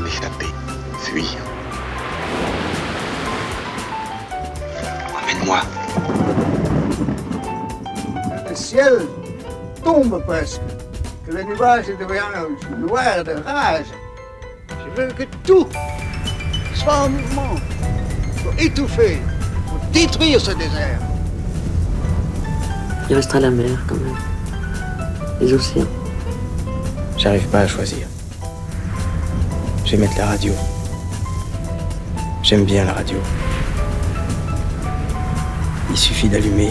m'échapper, fuir. Emmène-moi. Le ciel tombe presque, que le nuage devient noir de rage. Je veux que tout soit en mouvement pour étouffer, pour détruire ce désert. Il restera la mer quand même. Les océans. J'arrive pas à choisir. Je vais mettre la radio. J'aime bien la radio. Il suffit d'allumer.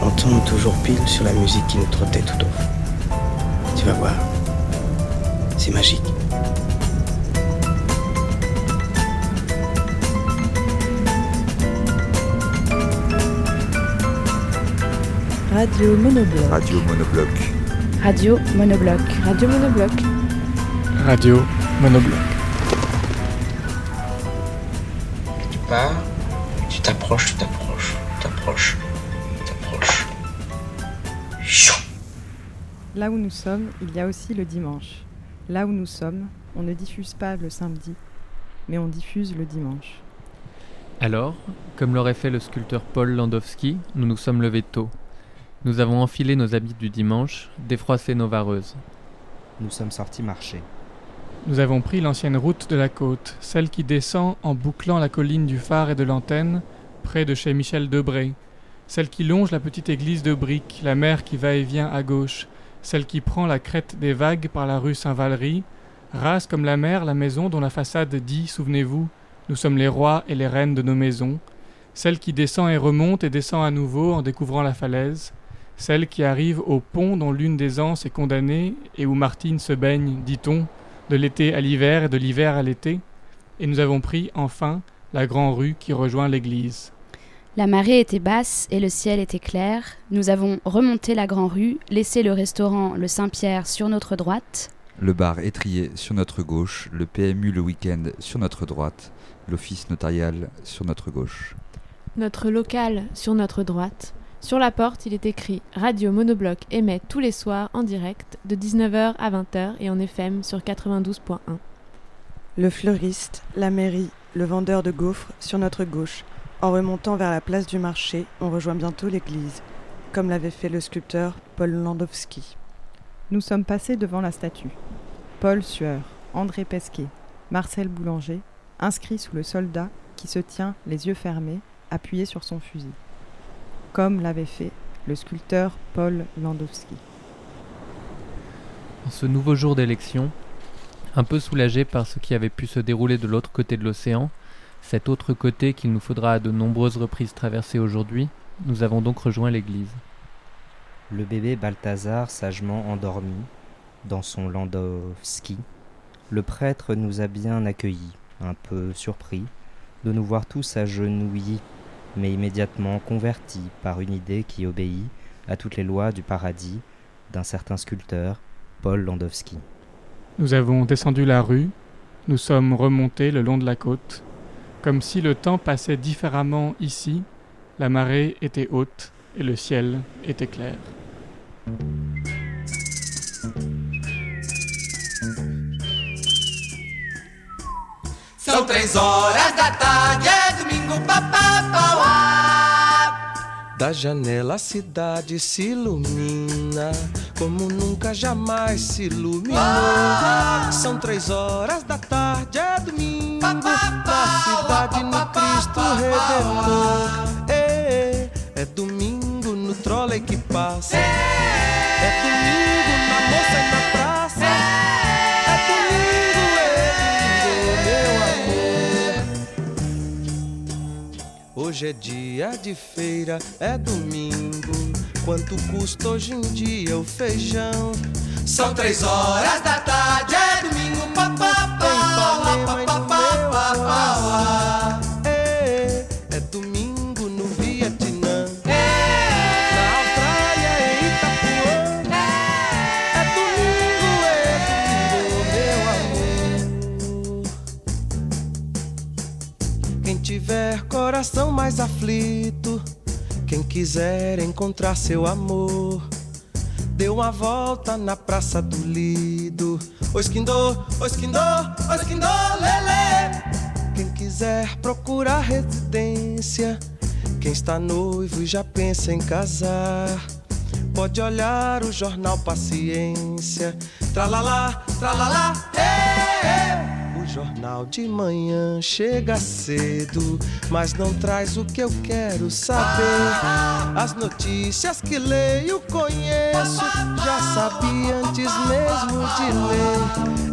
On tombe toujours pile sur la musique qui nous trottait tout au fond. Tu vas voir. C'est magique. Radio Monobloc. Radio Monobloc. Radio Monobloc. Radio Monobloc. Radio Monobloc. Tu pars, tu t'approches, tu t'approches, tu t'approches, tu t'approches. Chou Là où nous sommes, il y a aussi le dimanche. Là où nous sommes, on ne diffuse pas le samedi, mais on diffuse le dimanche. Alors, comme l'aurait fait le sculpteur Paul Landowski, nous nous sommes levés tôt. Nous avons enfilé nos habits du dimanche, défroissé nos vareuses. Nous sommes sortis marcher. Nous avons pris l'ancienne route de la côte, celle qui descend en bouclant la colline du phare et de l'antenne, près de chez Michel Debré, celle qui longe la petite église de briques, la mer qui va et vient à gauche, celle qui prend la crête des vagues par la rue Saint-Valery, rase comme la mer la maison dont la façade dit, souvenez-vous, nous sommes les rois et les reines de nos maisons, celle qui descend et remonte et descend à nouveau en découvrant la falaise, celle qui arrive au pont dont l'une des anses est condamnée et où Martine se baigne, dit-on, de l'été à l'hiver et de l'hiver à l'été, et nous avons pris enfin la grande rue qui rejoint l'église. La marée était basse et le ciel était clair. Nous avons remonté la grande rue, laissé le restaurant Le Saint-Pierre sur notre droite. Le bar étrié sur notre gauche, le PMU le week-end sur notre droite, l'office notarial sur notre gauche. Notre local sur notre droite. Sur la porte, il est écrit Radio Monobloc émet tous les soirs en direct de 19h à 20h et en FM sur 92.1. Le fleuriste, la mairie, le vendeur de gaufres sur notre gauche. En remontant vers la place du marché, on rejoint bientôt l'église, comme l'avait fait le sculpteur Paul Landowski. Nous sommes passés devant la statue. Paul Sueur, André Pesquet, Marcel Boulanger, inscrits sous le soldat qui se tient les yeux fermés, appuyé sur son fusil. Comme l'avait fait le sculpteur Paul Landowski. En ce nouveau jour d'élection, un peu soulagé par ce qui avait pu se dérouler de l'autre côté de l'océan, cet autre côté qu'il nous faudra à de nombreuses reprises traverser aujourd'hui, nous avons donc rejoint l'église. Le bébé Balthazar sagement endormi dans son Landowski. Le prêtre nous a bien accueillis, un peu surpris de nous voir tous agenouillés, mais immédiatement convertis par une idée qui obéit à toutes les lois du paradis d'un certain sculpteur, Paul Landowski. Nous avons descendu la rue, nous sommes remontés le long de la côte, comme si le temps passait différemment ici, la marée était haute et le ciel était clair. São três horas da tarde, é domingo, papapauá. Da janela a cidade se ilumina como nunca jamais se iluminou. São três horas da tarde, é domingo, da cidade no Cristo Redentor. É, é domingo no trole que passa. Hoje é dia de feira, é domingo. Quanto custa hoje em dia o feijão? São três horas da tarde, é domingo, papapauá, papapauá. É, mais aflito, quem quiser encontrar seu amor, dê uma volta na Praça do Lido. Ô esquindô, ô esquindô, ô esquindô, lelê. Quem quiser procurar residência, quem está noivo e já pensa em casar, pode olhar o jornal Paciência. Tralalá, tralalá, ê, ê. Jornal de manhã chega cedo, mas não traz o que eu quero saber. As notícias que leio conheço, já sabia antes mesmo de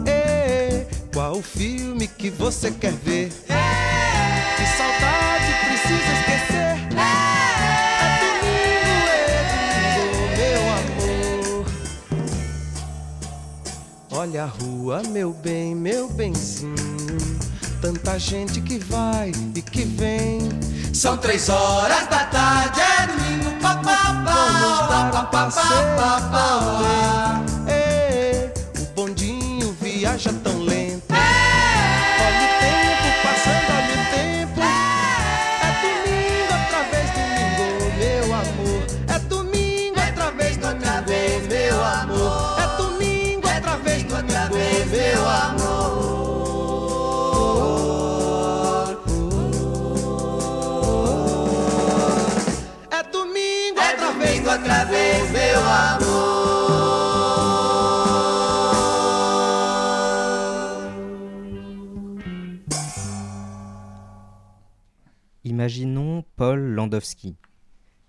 ler. Ê, qual o filme que você quer ver? Que saudade precisa esquecer? Olha a rua, meu bem, meu benzinho. Tanta gente que vai e que vem. São três horas da tarde, é domingo, papapá. O bondinho viaja tão Imaginons Paul Landowski.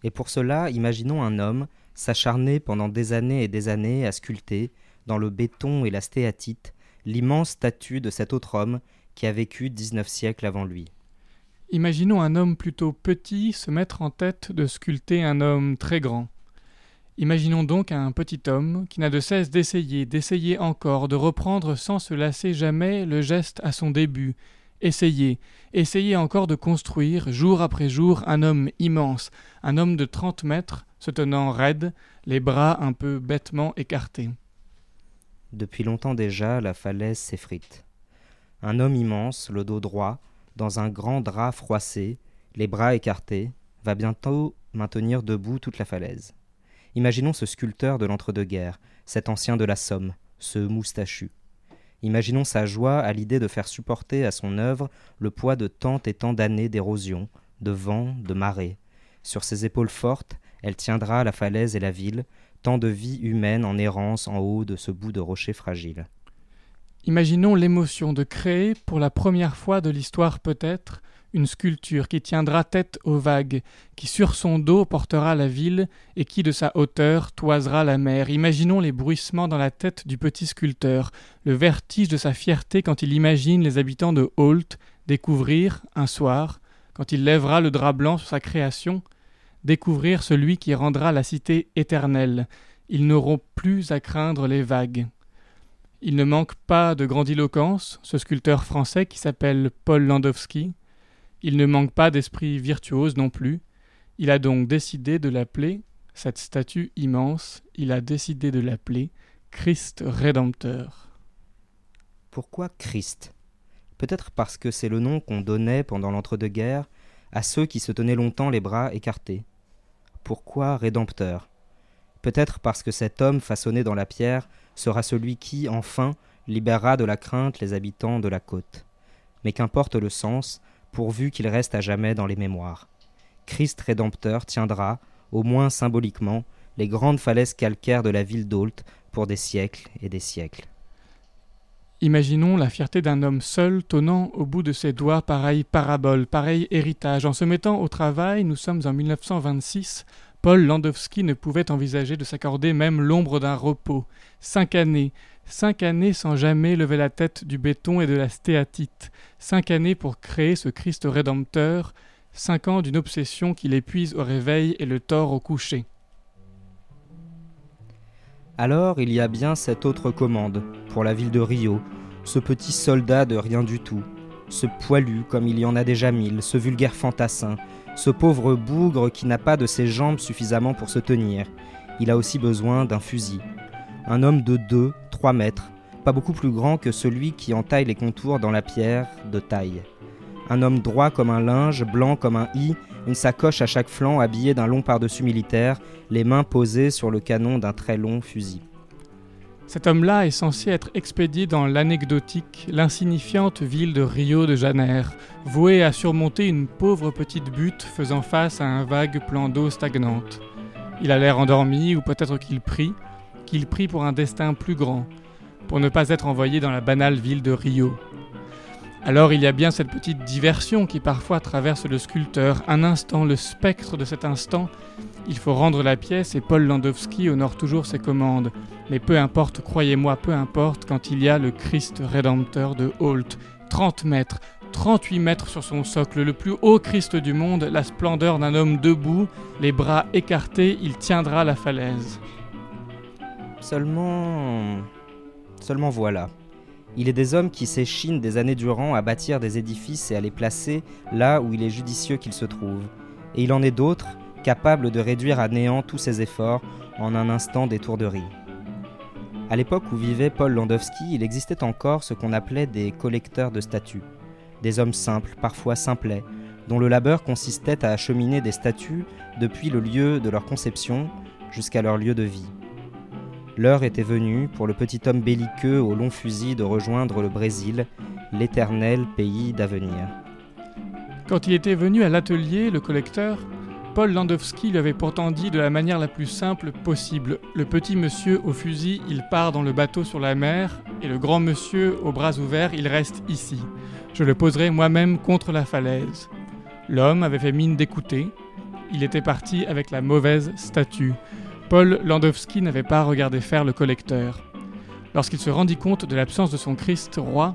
Et pour cela, imaginons un homme s'acharner pendant des années et des années à sculpter, dans le béton et la stéatite, l'immense statue de cet autre homme qui a vécu 19 siècles avant lui. Imaginons un homme plutôt petit se mettre en tête de sculpter un homme très grand. Imaginons donc un petit homme qui n'a de cesse d'essayer, d'essayer encore, de reprendre sans se lasser jamais le geste à son début, essayer, essayer encore de construire, jour après jour, un homme immense, un homme de trente mètres, se tenant raide, les bras un peu bêtement écartés. Depuis longtemps déjà, la falaise s'effrite. Un homme immense, le dos droit, dans un grand drap froissé, les bras écartés, va bientôt maintenir debout toute la falaise. Imaginons ce sculpteur de l'entre-deux-guerres, cet ancien de la Somme, ce moustachu. Imaginons sa joie à l'idée de faire supporter à son œuvre le poids de tant et tant d'années d'érosion, de vent, de marée. Sur ses épaules fortes, elle tiendra la falaise et la ville, tant de vie humaine en errance en haut de ce bout de rocher fragile. Imaginons l'émotion de créer, pour la première fois de l'histoire peut-être, une sculpture qui tiendra tête aux vagues, qui sur son dos portera la ville et qui de sa hauteur toisera la mer. Imaginons les bruissements dans la tête du petit sculpteur, le vertige de sa fierté quand il imagine les habitants de Holt découvrir, un soir, quand il lèvera le drap blanc sur sa création, découvrir celui qui rendra la cité éternelle. Ils n'auront plus à craindre les vagues. Il ne manque pas de grandiloquence, ce sculpteur français qui s'appelle Paul Landowski. Il ne manque pas d'esprit virtuose non plus. Il a donc décidé de l'appeler, cette statue immense, il a décidé de l'appeler Christ Rédempteur. Pourquoi Christ? Peut-être parce que c'est le nom qu'on donnait pendant l'entre-deux-guerres à ceux qui se tenaient longtemps les bras écartés. Pourquoi Rédempteur? Peut-être parce que cet homme façonné dans la pierre sera celui qui, enfin, libérera de la crainte les habitants de la côte. Mais qu'importe le sens, pourvu qu'il reste à jamais dans les mémoires. Christ Rédempteur tiendra, au moins symboliquement, les grandes falaises calcaires de la ville d'Ault pour des siècles et des siècles. Imaginons la fierté d'un homme seul tenant au bout de ses doigts pareille parabole, pareil héritage. En se mettant au travail, nous sommes en 1926, Paul Landowski ne pouvait envisager de s'accorder même l'ombre d'un repos. Cinq années, cinq années sans jamais lever la tête du béton et de la stéatite, cinq années pour créer ce Christ rédempteur, cinq ans d'une obsession qui l'épuise au réveil et le tord au coucher. Alors il y a bien cette autre commande, pour la ville de Rio, ce petit soldat de rien du tout, ce poilu comme il y en a déjà mille, ce vulgaire fantassin, ce pauvre bougre qui n'a pas de ses jambes suffisamment pour se tenir. Il a aussi besoin d'un fusil. Un homme de 2, 3 mètres, pas beaucoup plus grand que celui qui entaille les contours dans la pierre, de taille. Un homme droit comme un linge, blanc comme un i, une sacoche à chaque flanc, habillé d'un long par-dessus militaire, les mains posées sur le canon d'un très long fusil. Cet homme-là est censé être expédié dans l'anecdotique, l'insignifiante ville de Rio de Janeiro, vouée à surmonter une pauvre petite butte faisant face à un vague plan d'eau stagnante. Il a l'air endormi, ou peut-être qu'il prie, qu'il prie pour un destin plus grand, pour ne pas être envoyé dans la banale ville de Rio. Alors il y a bien cette petite diversion qui parfois traverse le sculpteur, un instant, le spectre de cet instant. Il faut rendre la pièce et Paul Landowski honore toujours ses commandes. Mais peu importe, croyez-moi, peu importe, quand il y a le Christ rédempteur de Holt, 30 mètres, 38 mètres sur son socle, le plus haut Christ du monde, la splendeur d'un homme debout, les bras écartés, il tiendra la falaise. Seulement... Seulement voilà. Il est des hommes qui s'échinent des années durant à bâtir des édifices et à les placer là où il est judicieux qu'ils se trouvent. Et il en est d'autres, capables de réduire à néant tous ces efforts en un instant d'étourderie. À l'époque où vivait Paul Landowski, il existait encore ce qu'on appelait des collecteurs de statues. Des hommes simples, parfois simplets, dont le labeur consistait à acheminer des statues depuis le lieu de leur conception jusqu'à leur lieu de vie. L'heure était venue pour le petit homme belliqueux au long fusil de rejoindre le Brésil, l'éternel pays d'avenir. Quand il était venu à l'atelier, le collecteur, Paul Landowski lui avait pourtant dit de la manière la plus simple possible Le petit monsieur au fusil, il part dans le bateau sur la mer, et le grand monsieur aux bras ouverts, il reste ici. Je le poserai moi-même contre la falaise. L'homme avait fait mine d'écouter. Il était parti avec la mauvaise statue. Paul Landowski n'avait pas regardé faire le collecteur. Lorsqu'il se rendit compte de l'absence de son Christ roi,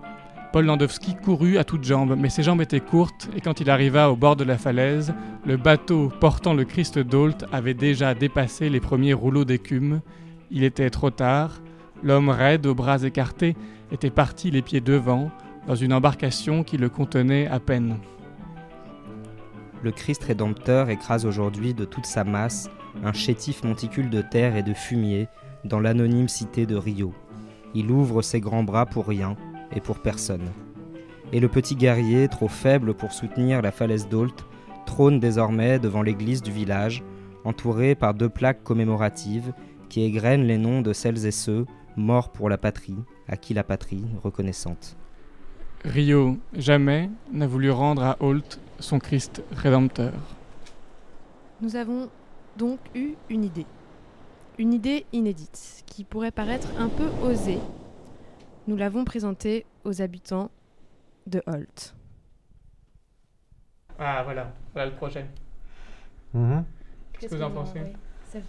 Paul Landowski courut à toutes jambes, mais ses jambes étaient courtes, et quand il arriva au bord de la falaise, le bateau portant le Christ d'Ault avait déjà dépassé les premiers rouleaux d'écume. Il était trop tard. L'homme raide, aux bras écartés, était parti les pieds devant, dans une embarcation qui le contenait à peine. Le Christ rédempteur écrase aujourd'hui de toute sa masse un chétif monticule de terre et de fumier dans l'anonyme cité de Rio. Il ouvre ses grands bras pour rien et pour personne. Et le petit guerrier, trop faible pour soutenir la falaise d'Ault, trône désormais devant l'église du village, entouré par deux plaques commémoratives qui égrènent les noms de celles et ceux morts pour la patrie, à qui la patrie reconnaissante. Rio jamais n'a voulu rendre à Holt son Christ rédempteur. Nous avons donc eu une idée. Une idée inédite, qui pourrait paraître un peu osée. Nous l'avons présentée aux habitants de Holt. Ah voilà, voilà le projet. Mhm. Qu'est-ce que vous en pensez?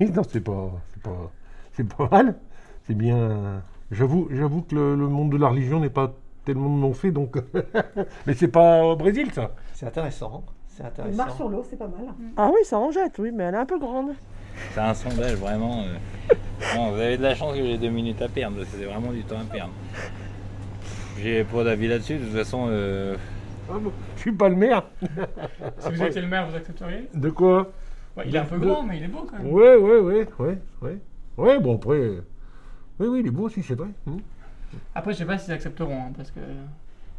Oui, non, c'est pas, c'est pas, c'est pas mal. C'est bien. J'avoue, j'avoue que le, le monde de la religion n'est pas tellement non fait, donc. Mais c'est pas au Brésil, ça. C'est intéressant. C'est Une intéressant. marche sur l'eau, c'est pas mal. Ah oui, ça en jette, oui, mais elle est un peu grande. C'est un sondage vraiment. euh, bon, vous avez de la chance que j'ai deux minutes à perdre, parce que c'est vraiment du temps à perdre. J'ai pas d'avis là-dessus, de toute façon. euh, Ah bon, Je suis pas le maire. Si vous étiez le maire, vous accepteriez? De quoi? Ouais, il est un peu De- grand, mais il est beau quand même. Ouais, ouais, ouais, ouais, ouais. Ouais, bon, après. euh, Oui, oui, il est beau aussi, c'est vrai. Hmm. Après, je sais pas s'ils accepteront, hein, parce que.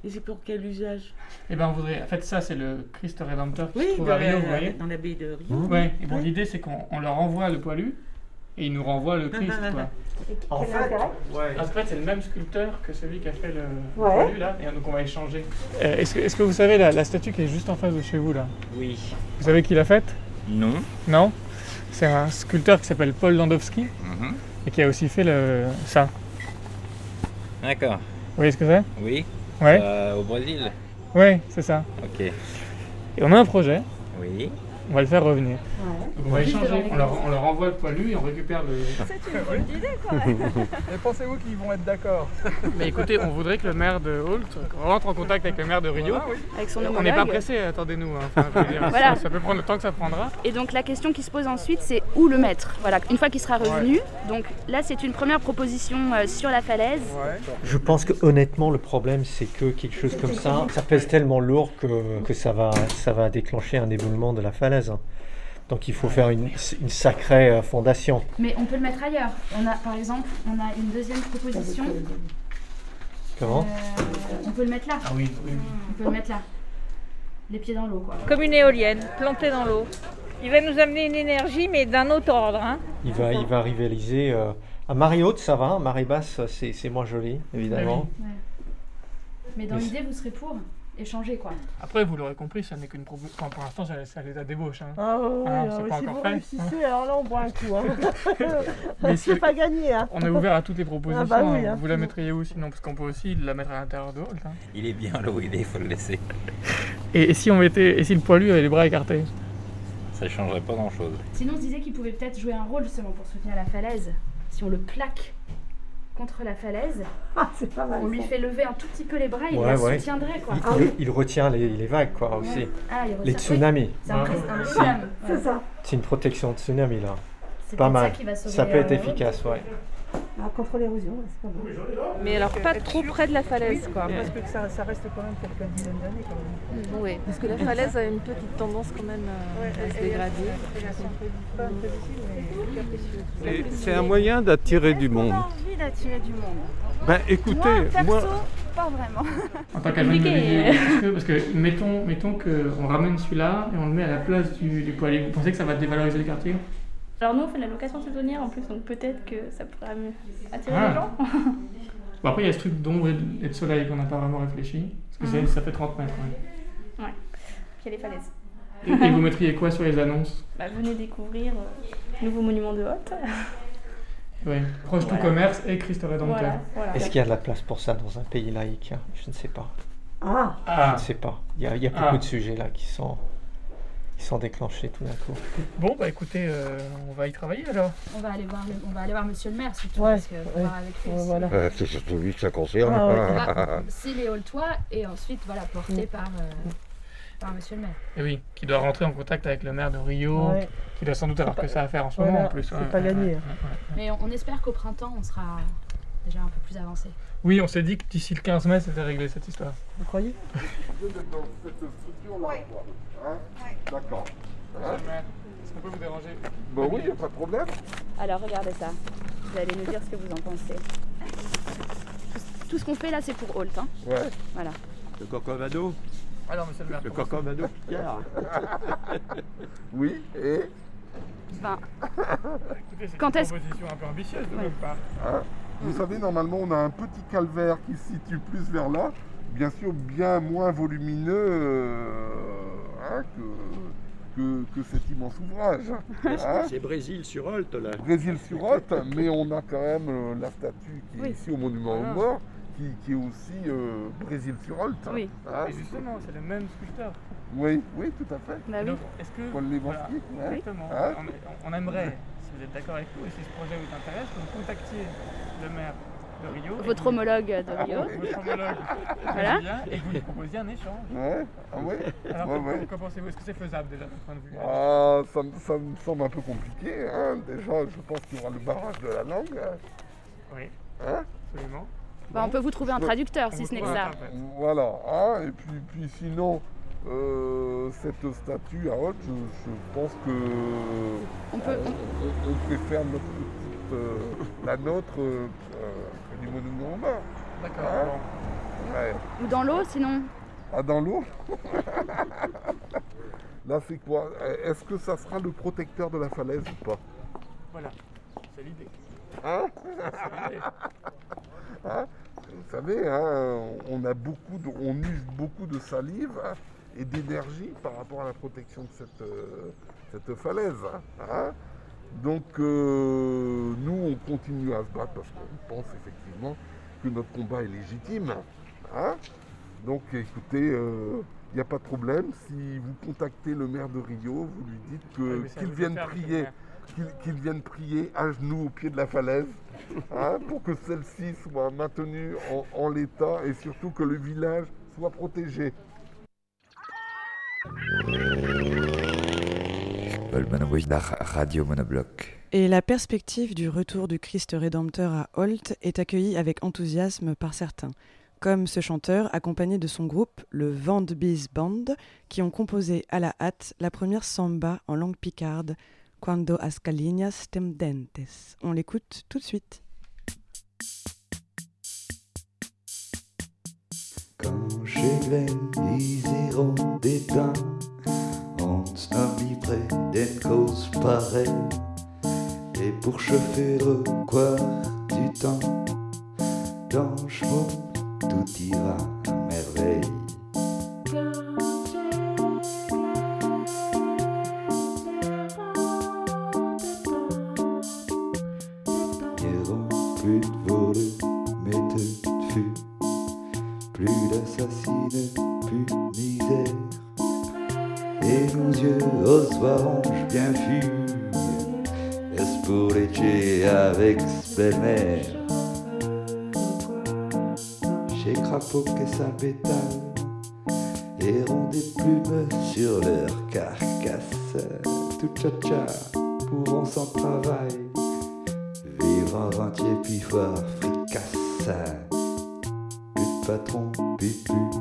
Et c'est pour quel usage? Eh ben, on voudrait. En fait, ça, c'est le Christ rédempteur qui Oui, se trouve dans à Rio, la- vous voyez? dans l'abbaye de Rio. Mmh. Ouais, et bon, Ouais. l'idée, c'est qu'on on leur envoie le poilu et ils nous renvoient le Christ, quoi. En Quel fait, ouais. En fait, c'est le même sculpteur que celui qui a fait le Ouais. poilu, là, et donc on va échanger. Euh, Est-ce que, est-ce que vous savez la, la statue qui est juste en face de chez vous, là? Oui. Vous savez qui l'a faite? Non. Non? C'est un sculpteur qui s'appelle Paul Landowski Mhm. et qui a aussi fait le, ça. D'accord. Vous voyez ce que c'est? Oui. Ouais. Euh, au Brésil. Ouais, c'est ça. Ok. Et on a un projet, Oui. on va le faire revenir. Donc on va échanger, on leur, on leur envoie le poilu et on récupère le. C'est une bonne idée, quoi. Et pensez-vous qu'ils vont être d'accord Mais écoutez, on voudrait que le maire de Holt rentre en contact avec le maire de Rio. Avec son on n'est pas pressé, attendez-nous. hein. Enfin, Voilà. ça, ça peut prendre le temps que ça prendra. Et donc la question qui se pose ensuite, c'est où le mettre Voilà, une fois qu'il sera revenu. Donc là, c'est une première proposition euh, sur la falaise. Je pense que honnêtement, le problème, c'est que quelque chose comme ça, ça pèse tellement lourd que, que ça, va, ça va déclencher un éboulement de la falaise. Donc il faut faire une, une sacrée euh, fondation. Mais on peut le mettre ailleurs. On a, par exemple, on a une deuxième proposition. Comment? Euh, On peut le mettre là. Ah oui, oui, oui. On peut le mettre là. Les pieds dans l'eau, quoi. Comme une éolienne, plantée dans l'eau. Il va nous amener une énergie, mais d'un autre ordre. Hein. Il va, il va rivaliser. euh, À marée haute, ça va. Marée basse, c'est c'est moins joli, évidemment. Ouais. Mais dans l'idée, vous serez pour échanger, quoi. Après, vous l'aurez compris, ça n'est qu'une proposition. Enfin, pour l'instant, c'est à l'état d'ébauche. Hein. Ah Ah, ouais, c'est pas si vous fait. réussissez, alors là on boit un coup. Hein. Mais c'est si- pas gagné. Hein. On est ouvert à toutes les propositions. Ah bah oui, hein. hein. Vous la mettriez où sinon? Parce qu'on peut aussi la mettre à l'intérieur de Holt. hein. Il est bien là où il est, il faut le laisser. Et, et si on mettait, et si le poilu avait les bras écartés? Ça changerait pas grand chose. Sinon, on se disait qu'il pouvait peut-être jouer un rôle justement pour soutenir la falaise. Si on le plaque contre la falaise, c'est pas mal. on lui ça. fait lever un tout petit peu les bras, il Ouais, la ouais. soutiendrait, quoi. Il, il- il retient les, les vagues, quoi, aussi. Ouais. Ah, il retient- Les oui. tsunamis. C'est un, C'est- tsunami, C'est ouais. ça. C'est une protection de tsunami, là. C'est Pas ça mal. qui va sauver, Ça peut être euh, efficace, ouais. Ah, contre l'érosion, c'est pas mal. Mais alors pas trop près de la falaise, quoi. Parce que ça, ça reste quand même quelques dizaines d'années quand même. Oui, parce que la falaise a une petite tendance quand même à, à se dégrader. C'est un moyen d'attirer du monde. envie d'attirer du monde. Ben écoutez, moi, perso, moi, pas vraiment. En tant qu'agent immobilier, est-ce que- parce que mettons, mettons qu'on ramène celui-là et on le met à la place du, du poilu. Vous pensez que ça va dévaloriser le quartier? Alors nous, on fait de la location saisonnière en plus, donc peut-être que ça pourrait mieux attirer Ah. les gens. Bon, après, il y a ce truc d'ombre et de soleil qu'on n'a pas vraiment réfléchi. Parce que Mhm. ça fait 30 mètres. ouais. Ouais. Puis il y a les falaises. Et, et vous mettriez quoi sur les annonces? Bah, venez découvrir euh, nouveau monument de Haute. Oui, proche Voilà. tout commerce et Christ Rédempteur. Voilà, voilà. Est-ce qu'il y a de la place pour ça dans un pays laïque? Je ne sais pas. Ah. Ah. Je ne sais pas. Il y a, il y a beaucoup Ah. de sujets là qui sont, qui sont déclenchés tout d'un coup. Bon, bah écoutez, euh, on va y travailler alors. On va aller voir, le- on va aller voir Monsieur le maire surtout Ouais, parce que ouais. voir avec lui. Ouais, aussi. voilà. euh, c'est surtout lui que ça concerne. Ah, ouais. Bah, si les Aultois et ensuite voilà porté par, euh, par Monsieur le maire. Et oui, qui doit rentrer en contact avec le maire de Rio, Ouais. qui doit sans doute avoir que ça à faire en ce Voilà, moment en plus. c'est ouais, pas ouais, gagné, ouais, ouais, ouais. Mais on, on espère qu'au printemps on sera déjà un peu plus avancé. Oui, on s'est dit que d'ici le 15 mai, c'était réglé cette histoire. Vous croyez? Dans cette structure-là, quoi. Hein? D'accord. Hein? Est-ce qu'on peut vous déranger? Bah oui, pas de problème. Alors regardez ça. Vous allez nous dire ce que vous en pensez. Tout, ce qu'on fait là c'est pour Holt. Hein. Ouais. Voilà. Le corcovado Alors, monsieur le maire. Le corcovado Pierre. oui, et? Ben, Écoutez, c'est Quand une est-ce- proposition un peu ambitieuse de part. Hein? Vous savez, normalement, on a un petit calvaire qui se situe plus vers là, bien sûr bien moins volumineux euh, hein, que, que, que cet immense ouvrage. hein. C'est Brésil sur Holt, là. Brésil sur Holt, mais on a quand même euh, la statue qui est Oui. ici au Monument Ah. aux Morts, qui, qui est aussi euh, Brésil sur Holt. Oui. Hein Et justement, c'est le même sculpteur. oui, oui, tout à fait. Bah est-ce que. Paul Voilà, ouais. Exactement. Hein On, on aimerait, vous êêtes d'accord avec nous et si ce projet vous intéresse, vous contactiez le maire de Rio. Votre homologue de Rio. Votre homologue Voilà. et vous lui proposiez un échange. Ouais, ah ouais Alors, Ouais, que- ouais. qu'en pensez-vous? Est-ce que c'est faisable déjà de ce point de vue Ah, ça, me- ça me semble un peu compliqué. Hein. Déjà, je pense qu'il y aura le barrage de la langue. Oui, Hein? Absolument. bah, on peut vous trouver un traducteur On si ce n'est que ça. Voilà. Hein. Et puis, puis sinon, euh, cette statue à Hoth, je, je pense que On peut- on, on préfère notre petite, euh, la nôtre euh, euh, du monument morts. D'accord. Hein. Ouais. Ou dans l'eau sinon. Ah, dans l'eau Là, c'est quoi? Est-ce que ça sera le protecteur de la falaise ou pas? Voilà, c'est l'idée. Hein C'est l'idée. Hein? Vous savez, hein, on a beaucoup, de- on use beaucoup de salive hein, et d'énergie par rapport à la protection de cette, euh, cette falaise. hein. Donc euh, nous, on continue à se battre parce qu'on pense effectivement que notre combat est légitime. hein. Donc écoutez, il n'y a pas de problème. Si vous contactez le maire de Rio, vous lui dites Oui, que- qu'il vienne prier maire. qu'il qu'il vienne prier à genoux au pied de la falaise hein, pour que celle-ci soit maintenue en, en l'état et surtout que le village soit protégé. Radio Monobloc. Et la perspective du retour du Christ rédempteur à Holt est accueillie avec enthousiasme par certains, comme ce chanteur accompagné de son groupe, le Vandbees Band, qui ont composé à la hâte la première samba en langue picarde, Quando as galinhas tendentes. On l'écoute tout de suite. Quand on se nomme près cause pareille. Et pour chauffer le quoi du temps, dans chemin, tout ira sans travail, vivre en rentier puis voir fricasse. Plus de patron, puis plus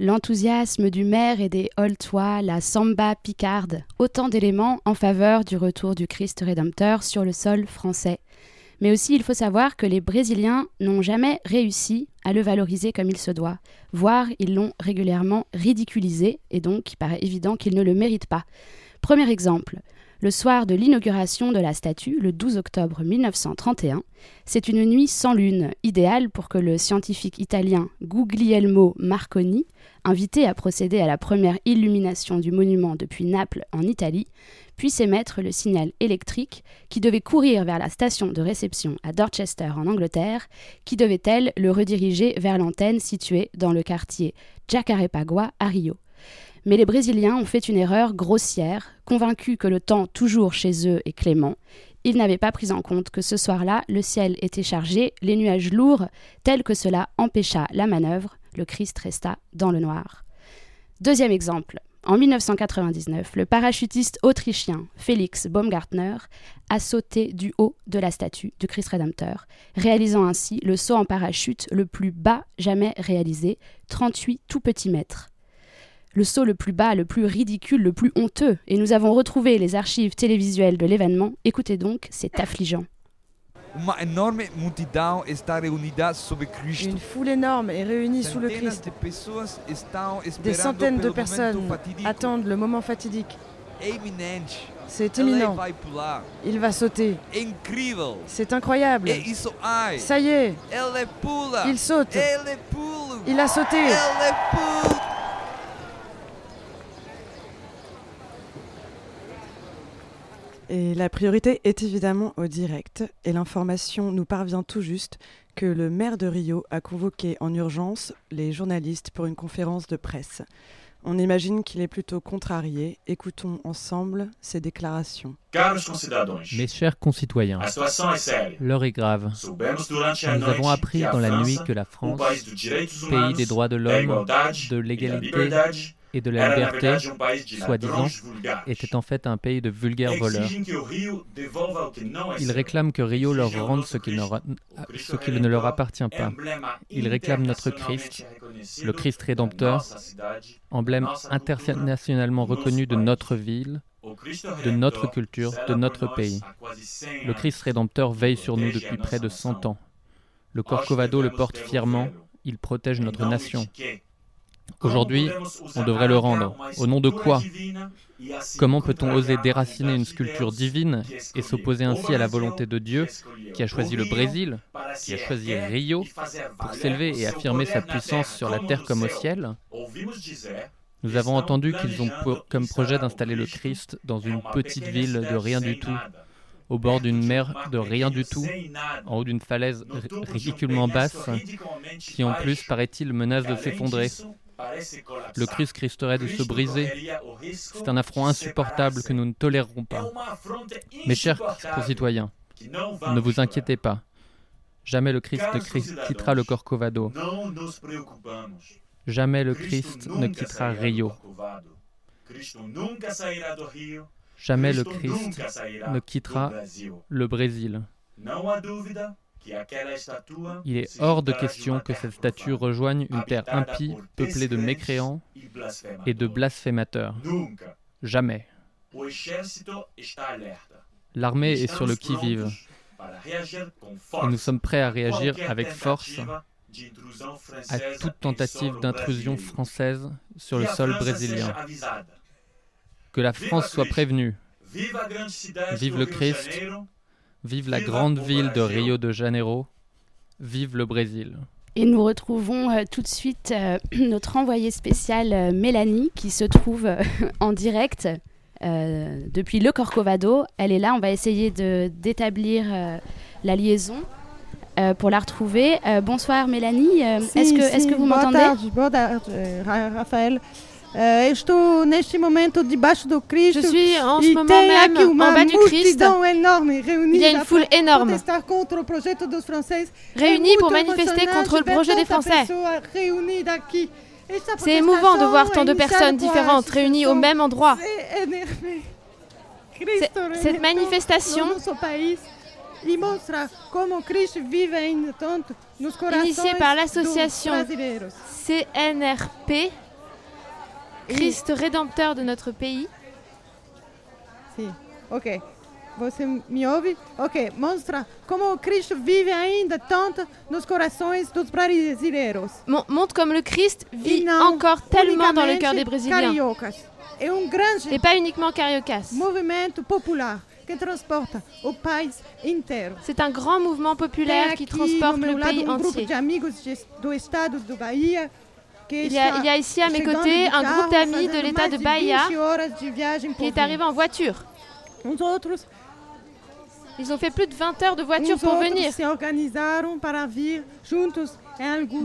L'enthousiasme du maire et des Holtois, la samba picarde, autant d'éléments en faveur du retour du Christ rédempteur sur le sol français. Mais aussi, il faut savoir que les Brésiliens n'ont jamais réussi à le valoriser comme il se doit, voire ils l'ont régulièrement ridiculisé, et donc il paraît évident qu'ils ne le méritent pas. Premier exemple, le soir de l'inauguration de la statue, le 12 octobre 1931, c'est une nuit sans lune, idéale pour que le scientifique italien Guglielmo Marconi, invité à procéder à la première illumination du monument depuis Naples en Italie, puisse émettre le signal électrique qui devait courir vers la station de réception à Dorchester en Angleterre, qui devait elle le rediriger vers l'antenne située dans le quartier Jacarepaguá à Rio. Mais les Brésiliens ont fait une erreur grossière, convaincus que le temps toujours chez eux est clément. Ils n'avaient pas pris en compte que ce soir-là, le ciel était chargé, les nuages lourds, tels que cela empêcha la manœuvre, le Christ resta dans le noir. Deuxième exemple. En 1999, le parachutiste autrichien Félix Baumgartner a sauté du haut de la statue du Christ Rédempteur, réalisant ainsi le saut en parachute le plus bas jamais réalisé, 38 tout petits mètres. Le saut le plus bas, le plus ridicule, le plus honteux, et nous avons retrouvé les archives télévisuelles de l'événement. Écoutez donc, c'est affligeant. Une foule énorme est réunie sous le Christ. Des centaines de personnes attendent le moment fatidique. C'est imminent. Il va sauter. C'est incroyable. Ça y est, il saute. Il a sauté. Et la priorité est évidemment au direct, et l'information nous parvient tout juste que le maire de Rio a convoqué en urgence les journalistes pour une conférence de presse. On imagine qu'il est plutôt contrarié. Écoutons ensemble ses déclarations. Mes chers concitoyens, l'heure est grave. Nous avons appris dans la nuit que la France, pays des droits de l'homme, de l'égalité et de la liberté, soi-disant, était en fait un pays de vulgaires voleurs. Ils réclament que Rio leur rende ce qui, ce ne leur appartient pas. Ils réclament notre Christ, le Christ rédempteur, emblème internationalement reconnu de notre ville, de notre culture, de notre pays. há quase 100 Le. Christ rédempteur veille sur nous depuis près de nação. 100 ans. Le Corcovado le porte fièrement, il protège notre nation. Aujourd'hui, on devrait le rendre. Au nom de quoi? Comment peut-on oser déraciner une sculpture divine et s'opposer ainsi à la volonté de Dieu qui a choisi le Brésil, qui a choisi Rio pour s'élever et affirmer sa puissance sur la terre comme au ciel? Nous avons entendu qu'ils ont comme projet d'installer le Christ dans une petite ville de rien du tout, au bord d'une mer de rien du tout, en haut d'une falaise ri- ridiculement basse, qui en plus, paraît-il, menace de s'effondrer. Le Christ risquerait de se briser. C'est un affront insupportable que nous ne tolérerons pas. Mes chers concitoyens, ne vous inquiétez pas. Jamais le Christ ne quittera le Corcovado. Jamais le Christ ne quittera Rio. Jamais le Christ ne quittera le Brésil. Il est hors de question que cette statue rejoigne une terre impie, peuplée de mécréants et de blasphémateurs. Jamais. L'armée est sur le qui-vive. Et nous sommes prêts à réagir avec force à toute tentative d'intrusion française sur le sol brésilien. Que la France soit prévenue. Vive le Christ. Vive la grande ville de. Rio de Janeiro. Vive le Brésil. Et nous retrouvons euh, tout de suite euh, notre envoyée spéciale euh, Mélanie qui se trouve euh, en direct euh, depuis le Corcovado. Elle est là, on va essayer de- d'établir euh, la liaison euh, pour la retrouver. Euh, bonsoir Mélanie, Euh, est-ce que, est sim, que vous m'entendez? tarde, boa tarde, Ra- Rafael. Estou neste momento debaixo do Cristo. Je suis en ce moment même en bas du Christ. enorme Il y a une foule énorme. É pour manifester contre le projet des Français. C'est émouvant de voir tant de personnes différentes réunies au même endroit. Cette manifestation e Initiée par l'association. CNRP, Christ rédempteur de notre pays. Sim, ok. Você me ouve? Ok, mostra como Cristo vive ainda tanto nos corações dos brasileiros. Mon- montre comme le Christ vit encore tellement dans le cœur des Brésiliens. Cariocas. É um grande Et pas uniquement cariocas. movimento popular que transporta o país inteiro. C'est un grand mouvement Tem populaire qui aqui transporte meu le lado pays um grupo entier. de amigos de- do estado do Bahia que Il y, a, está il y a ici à mes côtés un groupe d'amis de l'état de Bahia 20 horas de viagem qui est arrivé en voiture. Ils ont fait plus de 20 heures de voiture pour venir.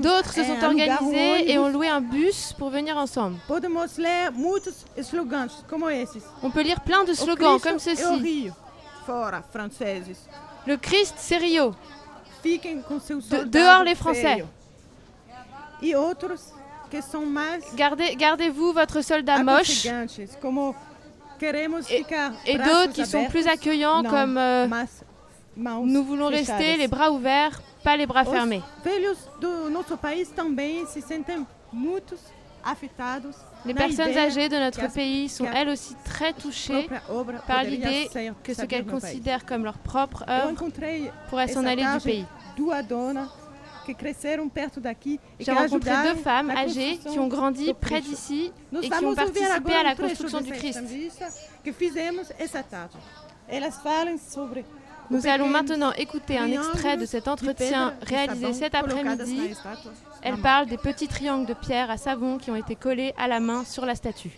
D'autres se sont organisés et ont loué un bus pour venir ensemble. On peut lire plein de slogans comme ceci. Le Christ, c'est Rio. De- dehors les Français. E outros? Que são mais Gardez, gardez-vous votre soldat moche. queremos ficar Et d'autres qui sont plus accueillants comme euh, mas mãos nous voulons fechadas. rester les bras ouverts, pas les bras fermés. Os Les personnes âgées de notre pays sont elles aussi très touchées par l'idée que ce qu'elles considèrent comme leur propre œuvre pourrait s'en aller du pays. Duas donas que cresceram perto daqui e J'ai rencontré deux femmes âgées qui ont grandi près d'ici et qui ont participé à la construction du Christ. entrevista que fizemos essa tarde. Elas falam sobre o Nous allons maintenant écouter un extrait de cet entretien réalisé cet après-midi. Elle parle des petits triangles de pierre à savon qui ont été collés à la main sur la statue.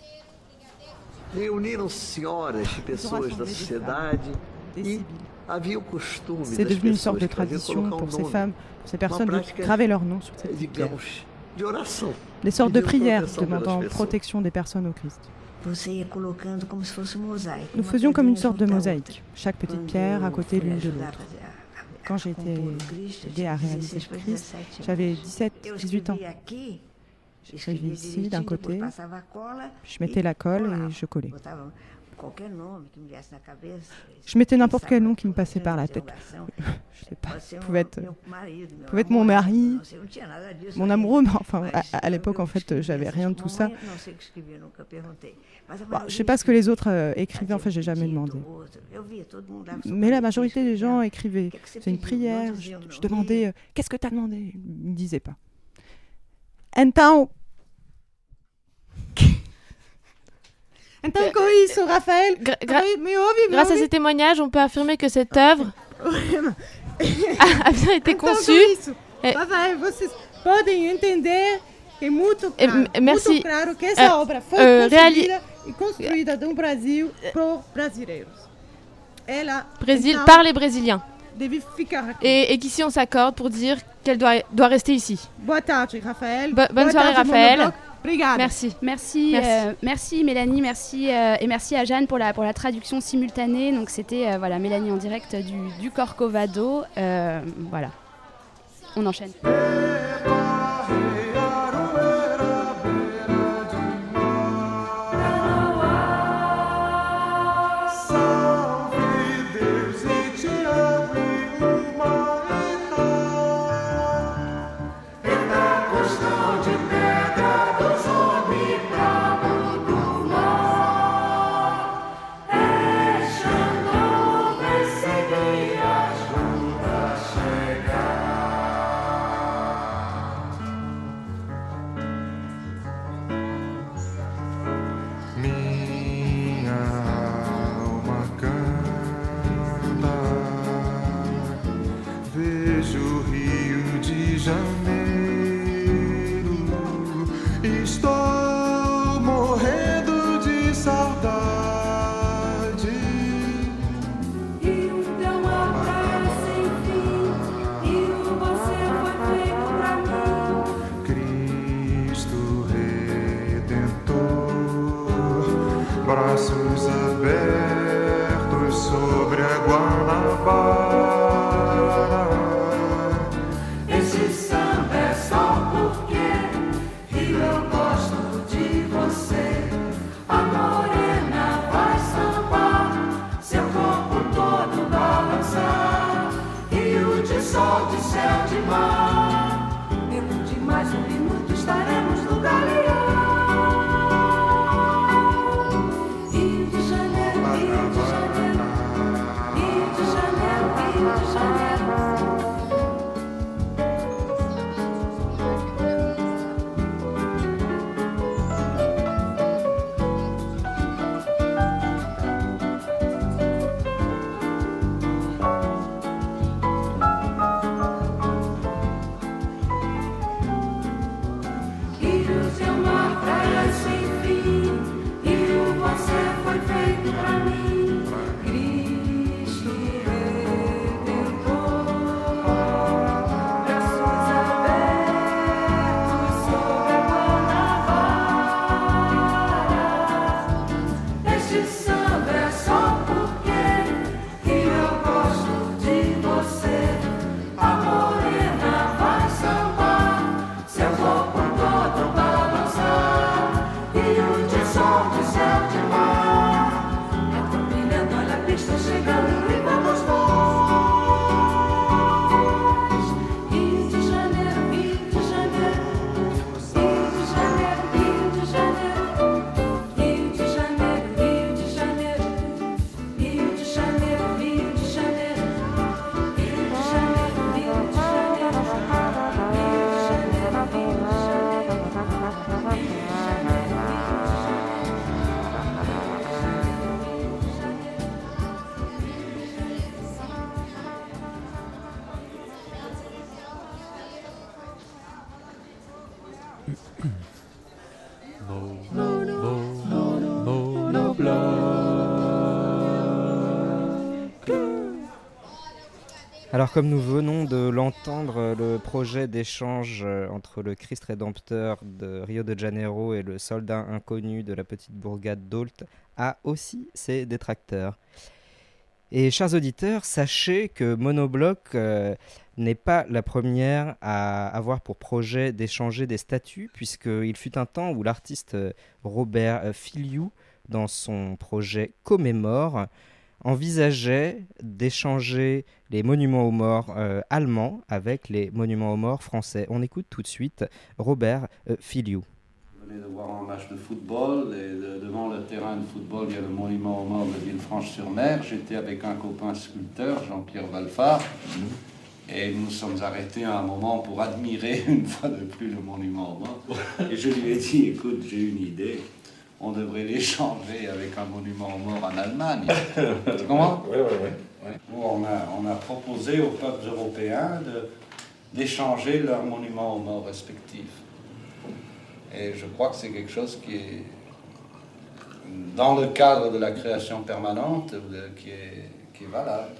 Reuniram senhoras e pessoas da sociedade e havia o costume C'est devenu une sorte de tradition pour um ces femmes, ces personnes de prática, graver leur nom sur cette petite pierre. Des sortes de prières demandant protection des personnes au Christ. Nous faisions comme une sorte de mosaïque, chaque petite pierre à côté l'une de l'autre. Quand j'ai été aidée à réaliser ce Christ, j'avais 17, 18 ans. J'écrivais ici d'un côté, je mettais la colle et je collais. Me. Je mettais n'importe quel nom qui me passait par la tête. Je sais pas, ça pouvait être, pouvait être mon mari, mon amoureux, mais enfin, à, à l'époque, en fait, j'avais rien de tout ça. Bon, maioria je sais pas ce que les autres euh, écrivaient, enfin, j'ai jamais demandé. Mais la majorité des gens écrivaient. C'est une prière. Je, je demandais euh, Qu'est-ce que tu as demandé? Ils ne disaient pas. Então. Então, com isso, Rafael, Gra- gra- me ouve, me Grâce à ces témoignages, on peut affirmer que cette œuvre a bien été Então, conçue. com isso, É- Rafael, vocês podem entender que é muito É, claro, m- merci. muito claro que essa É, obra foi é, reali- concebida e construída no Brasil por brasileiros. Ela, Brésil então, par les Brésiliens. Et, et qu'ici on s'accorde pour dire qu'elle doit, doit rester ici. Boa tarde, Rafael. Bo- bonne Boa soirée, tarde, Raphaël. Obrigada. Merci. Merci, Merci. euh, merci Mélanie, merci euh, et merci à Jeanne pour la, pour la traduction simultanée. Donc c'était euh, voilà Mélanie en direct du, du Corcovado. Euh, voilà, on enchaîne. Alors comme nous venons de l'entendre, le projet d'échange euh, entre le Christ rédempteur de Rio de Janeiro et le soldat inconnu de la petite bourgade d'Olt a aussi ses détracteurs. Et chers auditeurs, sachez que Monobloc euh, n'est pas la première à avoir pour projet d'échanger des statuts, puisqu'il fut un temps où l'artiste euh, Robert Filiou, dans son projet Commémore, envisageait d'échanger les monuments aux morts euh, allemands avec les monuments aux morts français. On écoute tout de suite Robert euh, Filiou. Je venais de voir un match de football et de- devant le terrain de football, il y a le monument aux morts de Villefranche-sur-Mer. J'étais avec un copain sculpteur, Jean-Pierre Valfard, et nous sommes arrêtés à un moment pour admirer une fois de plus le monument aux morts. Et je lui ai dit, écoute, j'ai une idée, on devrait l'échanger avec un monument aux morts en Allemagne. tu comprends Oui, oui, oui. Où on a, on a proposé aux peuples européens d'échanger leurs monuments aux morts respectifs. Et je crois que c'est quelque chose qui est, dans le cadre de la création permanente, de- qui, est, qui est valable.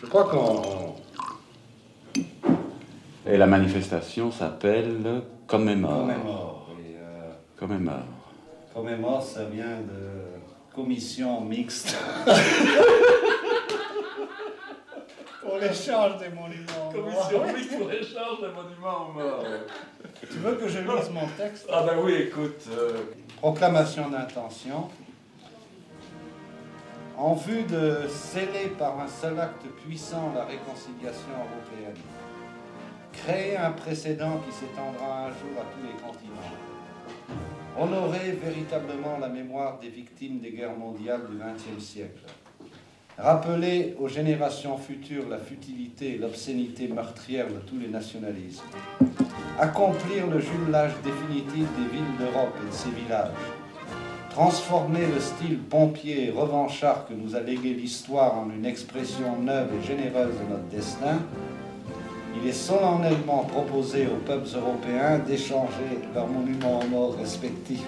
Je crois qu'on... Et la manifestation s'appelle Commémore. Commémore, oui, euh, Commémore. Commémore, ça vient de commission mixte. pour l'échange des monuments aux morts. Commission mixte pour l'échange des monuments aux morts. Tu veux que je lise mon texte? Ah ben oui, écoute. euh, Proclamation d'intention. En vue de sceller par un seul acte puissant la réconciliation européenne, créer un précédent qui s'étendra un jour à tous les continents, honorer véritablement la mémoire des victimes des guerres mondiales du XXe siècle, rappeler aux générations futures la futilité et l'obscénité meurtrière de tous les nationalismes, accomplir le jumelage définitif des villes d'Europe et de ses villages, transformer le style pompier et revanchard que nous a légué l'histoire en une expression neuve et généreuse de notre destin, il est solennellement proposé aux peuples européens d'échanger leurs monuments aux morts respectifs.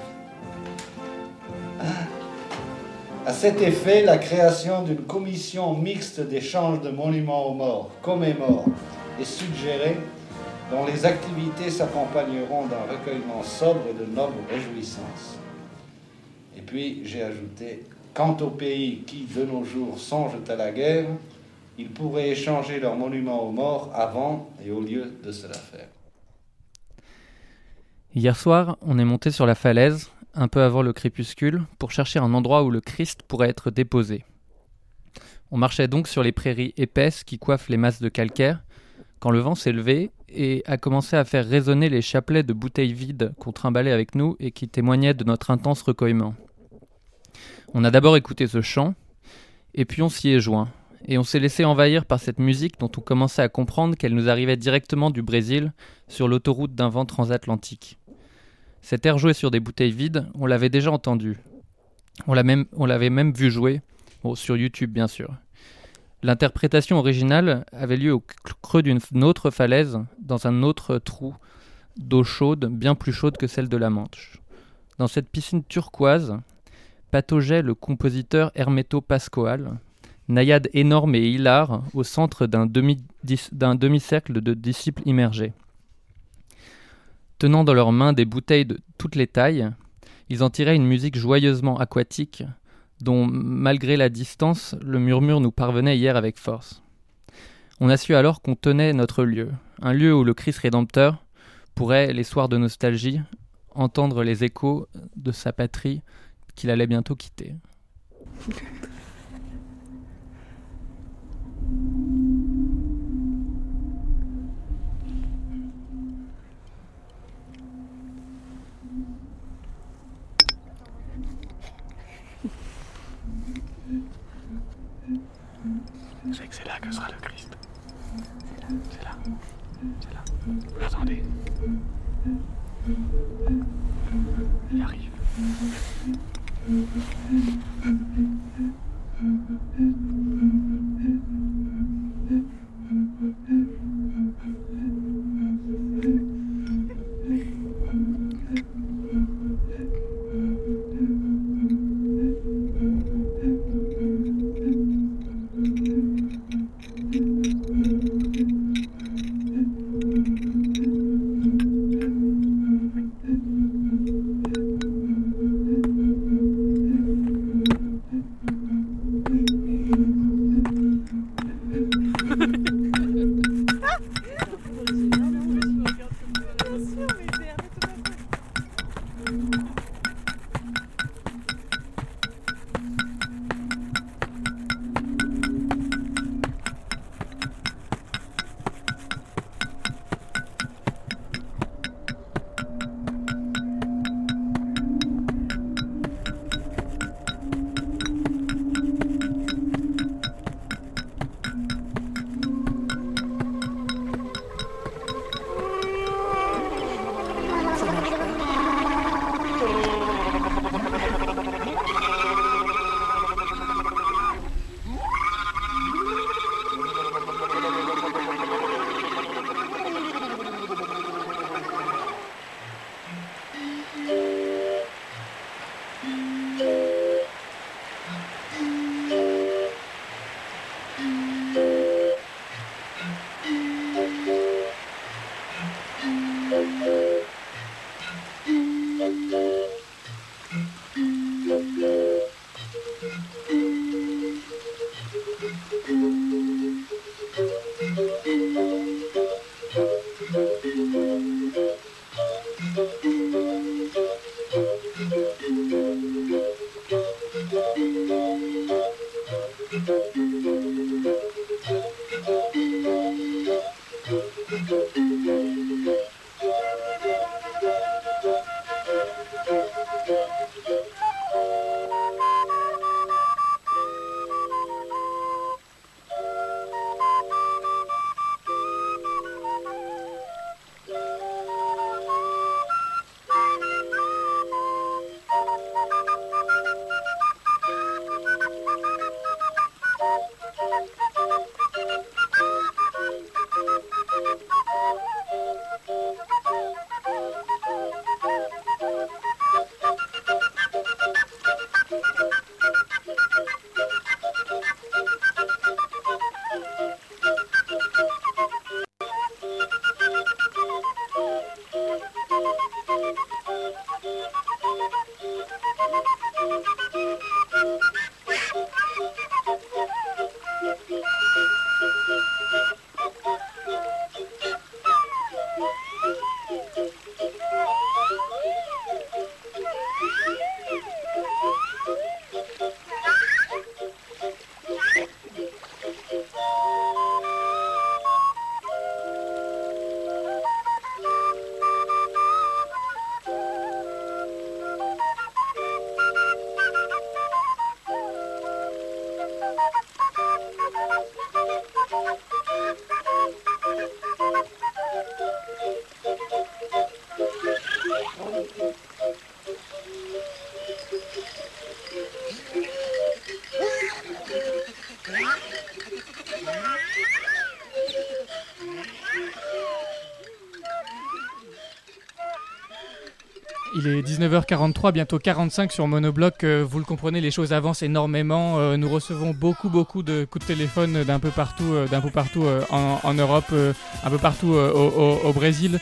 À cet effet, la création d'une commission mixte d'échange de monuments aux morts, commémore, est suggérée, dont les activités s'accompagneront d'un recueillement sobre et de nobles réjouissances. Et puis, j'ai ajouté, quant aux pays qui, de nos jours, songent à la guerre, ils pourraient échanger leurs monuments aux morts avant et au lieu de cela faire. Hier soir, on est monté sur la falaise, un peu avant le crépuscule, pour chercher un endroit où le Christ pourrait être déposé. On marchait donc sur les prairies épaisses qui coiffent les masses de calcaire, quand le vent s'est levé et a commencé à faire résonner les chapelets de bouteilles vides qu'on trimballait avec nous et qui témoignaient de notre intense recueillement. On a d'abord écouté ce chant, et puis on s'y est joint, et on s'est laissé envahir par cette musique dont on commençait à comprendre qu'elle nous arrivait directement du Brésil, sur l'autoroute d'un vent transatlantique. Cet air joué sur des bouteilles vides, on l'avait déjà entendu. On l'avait même vu jouer, sur YouTube bien sûr. L'interprétation originale avait lieu au creux d'une autre falaise, dans un autre trou d'eau chaude, bien plus chaude que celle de la Manche. Dans cette piscine turquoise, pataugeait le compositeur Hermeto Pascoal, naïade énorme et hilar au centre d'un demi-cercle de disciples immergés. Tenant dans leurs mains des bouteilles de toutes les tailles, ils en tiraient une musique joyeusement aquatique, dont, malgré la distance, le murmure nous parvenait hier avec force. On a su alors qu'on tenait notre lieu, un lieu où le Christ rédempteur pourrait, les soirs de nostalgie, entendre les échos de sa patrie qu'il allait bientôt quitter. Sais que c'est là que sera le Christ. C'est là. C'est là. Vous l'entendez Il arrive. Il est 19h43, bientôt 45 sur Monobloc. Euh, vous le comprenez, les choses avancent énormément. Euh, nous recevons beaucoup, beaucoup de coups de téléphone d'un peu partout, euh, d'un peu partout en, Europe, un peu partout au, Brésil.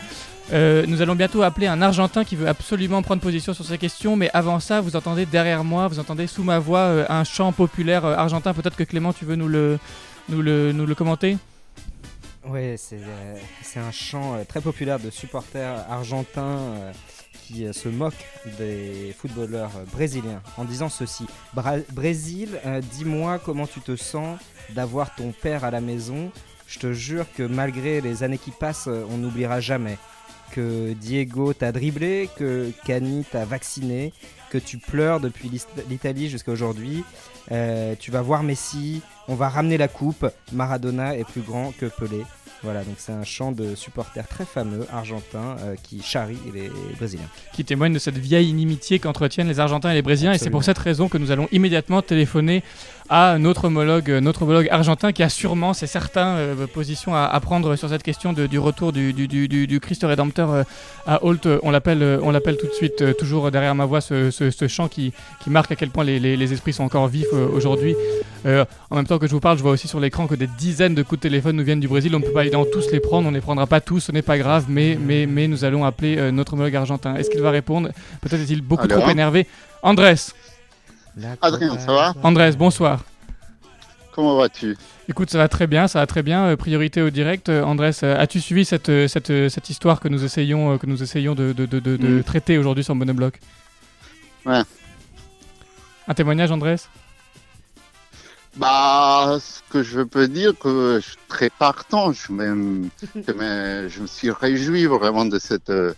Nous allons bientôt appeler un Argentin qui veut absolument prendre position sur ces questions, mais avant ça, vous entendez derrière moi, vous entendez sous ma voix un chant populaire argentin. Peut-être que Clément, tu veux nous le, nous le, nous le commenter? Ouais, c'est un chant très populaire de supporters argentins euh, se moquent des footballeurs brésiliens en disant ceci. Brésil, euh, dis-moi comment tu te sens d'avoir ton père à la maison. Je te jure que malgré les années qui passent, euh, on n'oubliera jamais que Diego t'a dribblé, que Cani t'a vacciné, que tu pleures depuis l'Italie jusqu'à aujourd'hui. Tu vas voir Messi, on va ramener la coupe. Maradona est plus grand que Pelé. Voilà, donc c'est un chant de supporters très fameux argentins euh, qui charrie les Brésiliens. qui témoigne de cette vieille inimitié qu'entretiennent les Argentins et les Brésiliens. Et c'est pour cette raison que nous allons immédiatement téléphoner à notre homologue, notre homologue argentin qui a sûrement, c'est certain, euh, position à, à prendre sur cette question de- du retour du, du, du, du- du Christ Rédempteur euh, à Holt. On l'appelle, euh, on l'appelle tout de suite, euh, toujours derrière ma voix, ce, ce- ce chant qui, qui marque à quel point les, les- les esprits sont encore vifs aujourd'hui. En même temps que je vous parle, je vois aussi sur l'écran que des dizaines de coups de téléphone nous viennent du Brésil. On ne peut pas évidemment tous les prendre, on ne les prendra pas tous, ce n'est pas grave, mais, mais, mais nous allons appeler notre homologue argentin. Est-ce qu'il va répondre? Peut-être est-il beaucoup Alors trop énervé? Andrés Adrien, ça va Andrés, bonsoir. Comment vas-tu? Écoute, ça va très bien, ça va très bien. Euh, priorité au direct. Euh, Andrés, euh, as-tu suivi cette, cette, cette histoire que nous essayons, que nous essayons de, de, de, de- de Mm. traiter aujourd'hui sur Monobloc Ouais. Un témoignage, Andrés? Bah, ce que je peux dire, que je suis très partant. Je, me- que me- je me suis réjoui vraiment de cette, de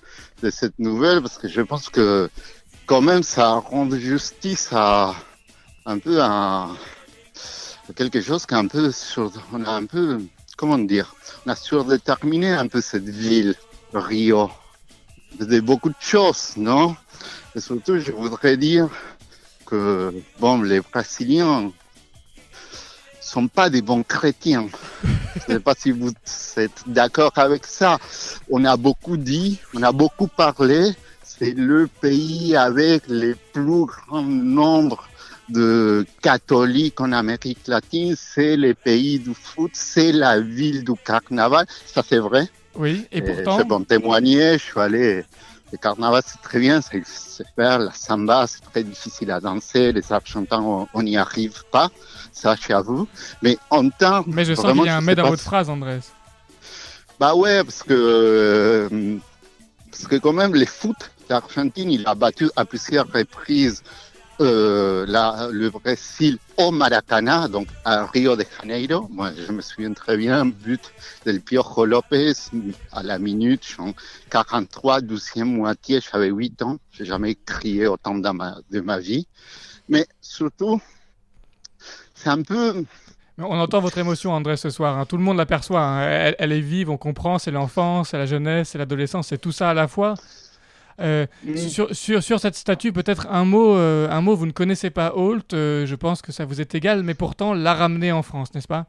cette nouvelle parce que je pense que quand même ça rend justice à un peu à, quelque chose qui peu on a un peu, comment dire, on surdéterminé un peu cette ville, Rio, de beaucoup de choses, non? Et surtout, je voudrais dire que, bon, les Brésiliens sont pas des bons chrétiens. Je sais pas si vous êtes d'accord avec ça. On a beaucoup dit, on a beaucoup parlé. C'est le pays avec les plus grands nombres de catholiques en Amérique latine. C'est le pays du foot. C'est la ville du carnaval. Ça, c'est vrai. Oui, et pourtant- peux en témoigner. Je suis allé. Le carnaval, c'est très bien. C'est c'est faire la samba. C'est très difficile à danser. Les Argentins, on- on n'y arrive pas. Ça, j'avoue. Mais en temps. Mais je sens qu'il y a un sais dans votre phrase, Andrés. bah ouais, parce que euh, parce que quand même les foot l'Argentine, il a battu à plusieurs reprises euh, la, le Brésil au Maracana, donc à Rio de Janeiro. Moi, je me souviens très bien, but del Piojo Lopez à la minute, en 43, 12e moitié, j'avais 8 ans. J'ai jamais crié autant de ma vie. Mais surtout, c'est un peu On entend votre émotion, Andrés, ce soir. hein. Tout le monde l'aperçoit. hein. Elle est vive, on comprend. C'est l'enfance, c'est la jeunesse, c'est l'adolescence, c'est tout ça à la fois. Euh, Mm. sur, sur, sur cette statue, peut-être un mot, euh, un mot, vous ne connaissez pas Holt, euh, je pense que ça vous est égal, mais pourtant l'a ramené en France, n'est-ce pas?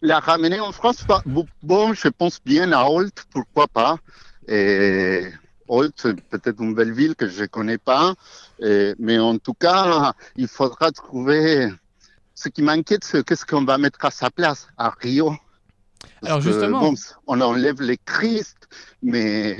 La ramener en France, pas- bon, je pense bien à Holt, pourquoi pas. Et Holt, c'est peut-être une belle ville que je connais pas, et- mais en tout cas, il faudra trouver. Ce qui m'inquiète, c'est qu'est-ce qu'on va mettre à sa place à Rio. Parce Alors, que, justement- bon, on enlève les Christ, mais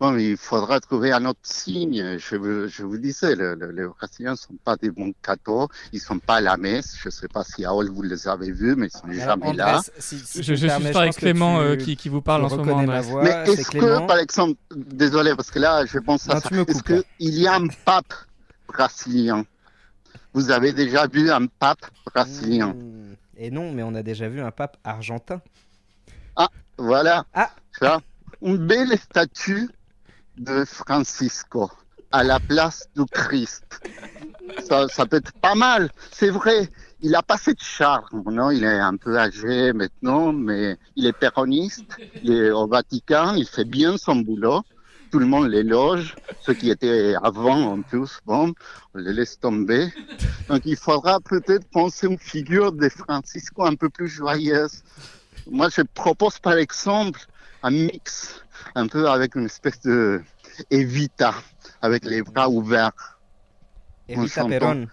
bon, il faudra trouver un autre signe. Je, vous- je vous disais, le- le- les Brésiliens ne sont pas des bons cathos, ils sont pas à la messe. Je ne sais pas si à Hall vous les avez vus, mais ils sont Alors, jamais Andrés, là. si- si Je- permets, suis avec Clément, tu- euh, qui- qui vous parle en ce moment, ma voix, Mais c'est est-ce que, par exemple, désolé, parce que là, je pense à Non, ça. Est-ce qu'il y a un pape brésilien? Vous avez déjà vu un pape brésilien? Hmm. Et non, mais on a déjà vu un pape argentin. Ah, voilà. Ah. Ça, une belle statue de Francisco à la place du Christ. Ça, ça peut être pas mal. C'est vrai, il n'a pas cette charme. Non, il est un peu âgé maintenant, mais il est péroniste. Il est au Vatican, il fait bien son boulot. Tout le monde l'éloge. Ceux qui étaient avant, en plus, bon, on les laisse tomber. Donc, il faudra peut-être penser une figure de Francisco un peu plus joyeuse. Moi, je propose par exemple un mix un peu avec une espèce de Evita, avec les bras ouverts. Evita. Perón.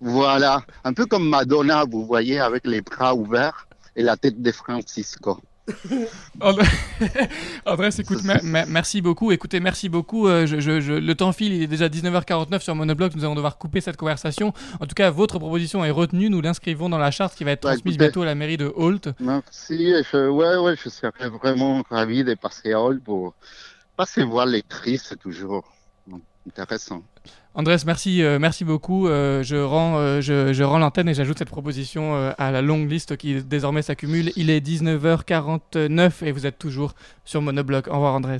Voilà, un peu comme Madonna, vous voyez, avec les bras ouverts et la tête de Francisco. André, Andrés, écoute, mer- mer- merci beaucoup. Écoutez, merci beaucoup. Euh, je- je- je- le temps file, il est déjà 19h49 sur Monobloc. Nous allons devoir couper cette conversation. En tout cas, votre proposition est retenue. Nous l'inscrivons dans la charte qui va être Bah, transmise bientôt à la mairie de Holt. Merci, je, ouais, ouais, je serais vraiment ravi de passer à Hall pour passer voir les tristes, toujours intéressant. Andrés, merci, euh, merci beaucoup. Euh, je rends, euh, je, rends l'antenne et j'ajoute cette proposition à la longue liste qui désormais s'accumule. Il est 19h49 et vous êtes toujours sur Monobloc. Au revoir, Andrés.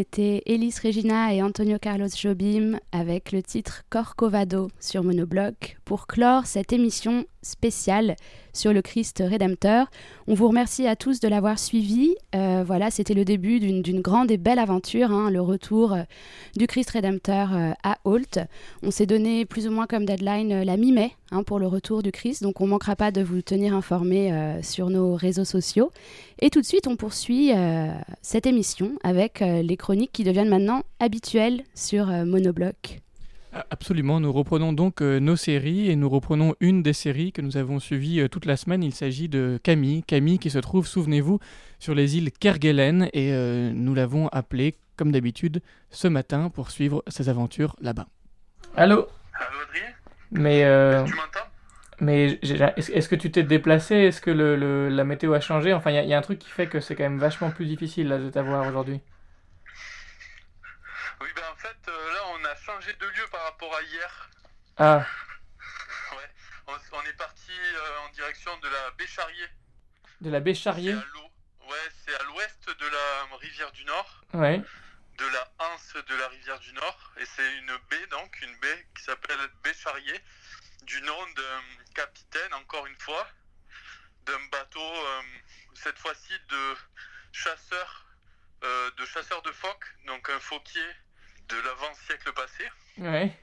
C'était Elis Regina et Antonio Carlos Jobim avec le titre Corcovado sur Monobloc pour clore cette émission spéciale sur le Christ Rédempteur. On vous remercie à tous de l'avoir suivi. Euh, voilà, c'était le début d'une grande et belle aventure, hein, le retour euh, du Christ Rédempteur euh, à Holt. On s'est donné plus ou moins comme deadline la mi-mai hein, pour le retour du Christ, donc on ne manquera pas de vous tenir informés sur nos réseaux sociaux. Et tout de suite, on poursuit cette émission avec les chroniques qui deviennent maintenant habituelles sur Monobloc. Absolument, nous reprenons donc euh, nos séries et nous reprenons une des séries que nous avons suivies euh, toute la semaine. Il s'agit de Camille. Camille qui se trouve, souvenez-vous, sur les îles Kerguelen et euh, nous l'avons appelée, comme d'habitude, ce matin pour suivre ses aventures là-bas. Allô? Allô Adrien? Mais, euh, Tu m'entends? mais est-ce que tu t'es déplacé? Est-ce que le, le- la météo a changé? Enfin, il y, a- il y a un truc qui fait que c'est quand même vachement plus difficile là, de t'avoir aujourd'hui. Oui, ben en fait, euh, là, on a changé de lieu par rapport à hier. Ah, Ouais, on, on est parti euh, en direction de la baie Charrier. de la baie Charrier Ouais, c'est à l'ouest de la rivière du Nord, Ouais. de la anse de la rivière du Nord. Et c'est une baie, donc, une baie qui s'appelle baie Charrier, du nom d'un capitaine, encore une fois, d'un bateau, euh, cette fois-ci de chasseurs, euh, de chasseurs de phoques, donc un fauquier de l'avant-siècle passé. Ouais.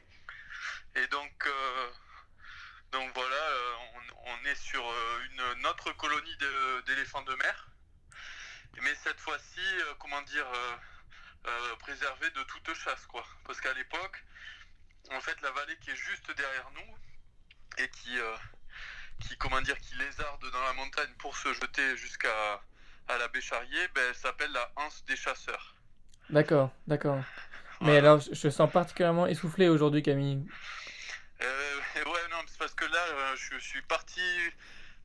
Et donc, euh, donc voilà, euh, on, on est sur euh, une, autre colonie d'éléphants de mer. Mais cette fois-ci, comment dire, préservée de toute chasse, quoi. Parce qu'à l'époque, en fait, la vallée qui est juste derrière nous et qui, qui comment dire, qui lézarde dans la montagne pour se jeter jusqu'à à la baie Charrier, ben, elle s'appelle la Anse des chasseurs. D'accord, d'accord. Mais alors, je sens particulièrement essoufflé aujourd'hui, Camille. Euh, ouais, non, c'est parce que là, euh, je suis parti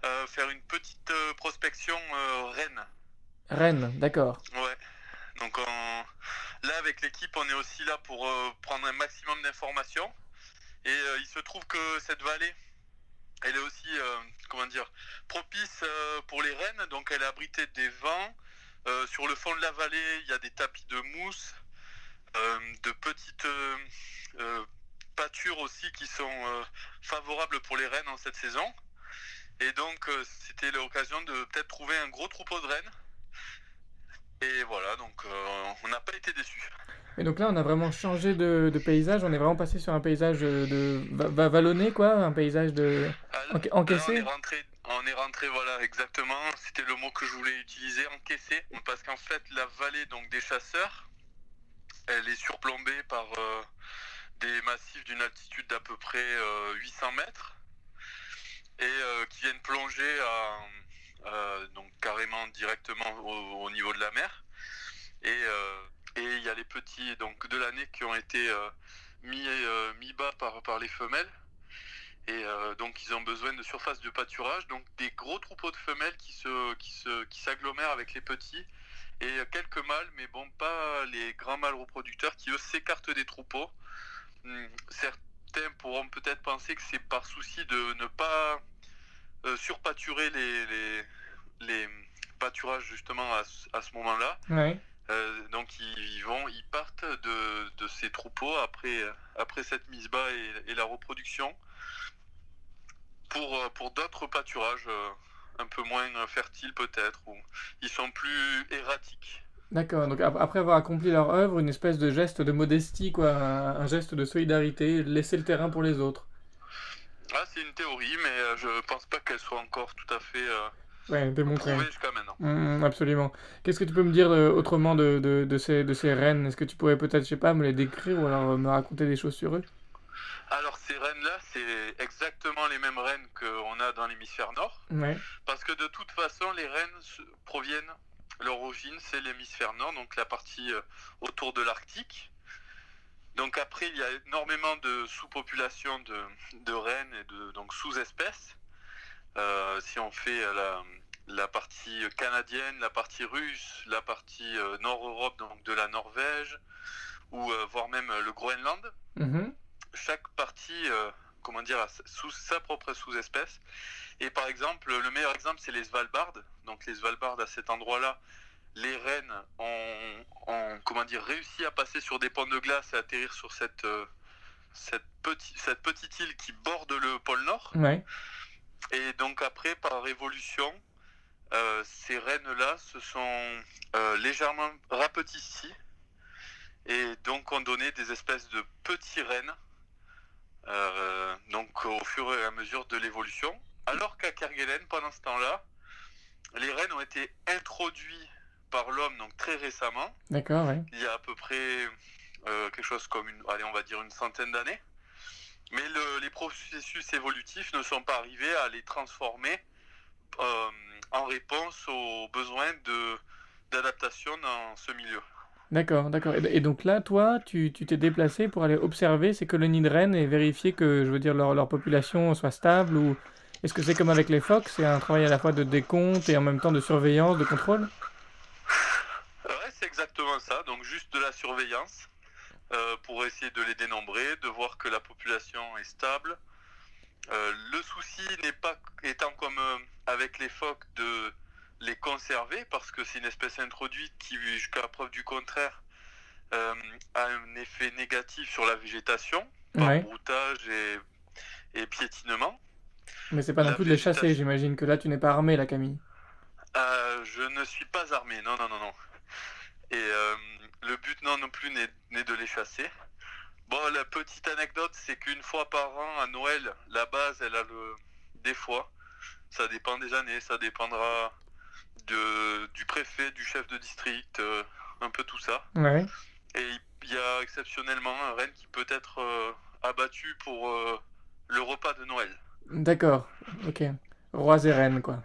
euh, faire une petite euh, prospection Rennes. Rennes, d'accord. Ouais. Donc on- là, avec l'équipe, on est aussi là pour prendre un maximum d'informations. Et il se trouve que cette vallée, elle est aussi, comment dire, propice pour les rennes. Donc elle est abritée des vents. Sur le fond de la vallée, il y a des tapis de mousse, de petites euh, euh, pâtures aussi qui sont euh, favorables pour les rennes en cette saison. Et donc euh, c'était l'occasion de peut-être trouver un gros troupeau de rennes. Et voilà, donc euh, on n'a pas été déçus. Et donc là, on a vraiment changé de, de paysage. On est vraiment passé sur un paysage euh, de va- va- vallonné, quoi. Un paysage de enca- Là, on encaissé. est rentré, on est rentré, voilà, exactement. C'était le mot que je voulais utiliser, encaissé. Parce qu'en fait, la vallée donc des chasseurs, elle est surplombée par euh, des massifs d'une altitude d'à peu près euh, 800 mètres et euh, qui viennent plonger euh, donc carrément directement au, au niveau de la mer. Et euh, il y a les petits donc de l'année qui ont été euh, mis euh, bas par les femelles. Et euh, donc ils ont besoin de surface de pâturage, donc des gros troupeaux de femelles qui s'agglomèrent avec les petits et quelques mâles, mais bon pas les grands mâles reproducteurs qui eux s'écartent des troupeaux. Hum, Certains pourront peut-être penser que c'est par souci de ne pas euh, surpâturer les, les les pâturages justement à, ce- à ce moment-là. Euh, donc ils, vont, ils partent de, de ces troupeaux après, après cette mise bas et, et la reproduction pour, pour d'autres pâturages euh, un peu moins euh, fertiles peut-être, où ils sont plus erratiques. D'accord. Donc ap- après avoir accompli leur œuvre, une espèce de geste de modestie, quoi. Un, un geste de solidarité, laisser le terrain pour les autres. Ah, c'est une théorie, mais euh, je pense pas qu'elle soit encore tout à fait euh, Ouais, démontré. prouvé jusqu'à maintenant. Mm, absolument. Qu'est-ce que tu peux me dire autrement de, de, de ces, de ces rennes Est-ce que tu pourrais peut-être, je sais pas, me les décrire ou alors me raconter des choses sur eux? Alors ces rennes-là, c'est exactement les mêmes rennes qu'on a dans l'hémisphère nord. Ouais. Parce que de toute façon, les rennes proviennent, leur origine, c'est l'hémisphère nord, donc la partie euh, autour de l'Arctique. Donc après, il y a énormément de sous-populations de, de rennes et de donc sous-espèces. Euh, si on fait la, la partie canadienne, la partie russe, la partie euh, Nord-Europe, donc de la Norvège, ou euh, voire même le Groenland, Mhm. Chaque partie, euh, comment dire, sous sa propre sous-espèce. Et par exemple, le meilleur exemple, c'est les Svalbard. Donc les Svalbard, à cet endroit-là, les rennes ont, ont, comment dire, réussi à passer sur des ponts de glace et atterrir sur cette, euh, cette, petit- cette petite île qui borde le pôle Nord. Ouais. Et donc après, par évolution, euh, ces rennes-là se sont euh, légèrement rapetissis et donc ont donné des espèces de petits rennes, euh, donc au fur et à mesure de l'évolution. Alors qu'à Kerguelen, pendant ce temps-là, les rennes ont été introduits par l'homme donc très récemment, D'accord, ouais. il y a à peu près euh, quelque chose comme une, allez, on va dire une centaine d'années. Mais le- les processus évolutifs ne sont pas arrivés à les transformer euh, en réponse aux besoins de d'adaptation dans ce milieu. D'accord, d'accord. Et, et donc là, toi, tu tu t'es déplacé pour aller observer ces colonies de rennes et vérifier que, je veux dire, leur, population soit stable ou est-ce que c'est comme avec les phoques, c'est un travail à la fois de décompte et en même temps de surveillance, de contrôle? Ouais, c'est exactement ça. Donc juste de la surveillance euh, pour essayer de les dénombrer, de voir que la population est stable. Euh, le souci n'est pas étant comme euh, avec les phoques de les conserver parce que c'est une espèce introduite qui, jusqu'à preuve du contraire, euh, a un effet négatif sur la végétation par Ouais. broutage et, et piétinement. Mais c'est pas non plus de les chasser, j'imagine que là, tu n'es pas armé, la Camille. Euh, je ne suis pas armé, non, non, non, non. Et euh, le but, non, non plus, n'est n'est de les chasser. Bon, la petite anecdote, c'est qu'une fois par an, à Noël, la base, elle a le... des fois. Ça dépend des années, ça dépendra de... du préfet, du chef de district, euh, un peu tout ça. Ouais. Et il y a exceptionnellement un renne qui peut être euh, abattu pour euh, le repas de Noël. D'accord, ok. Rois et reines, quoi.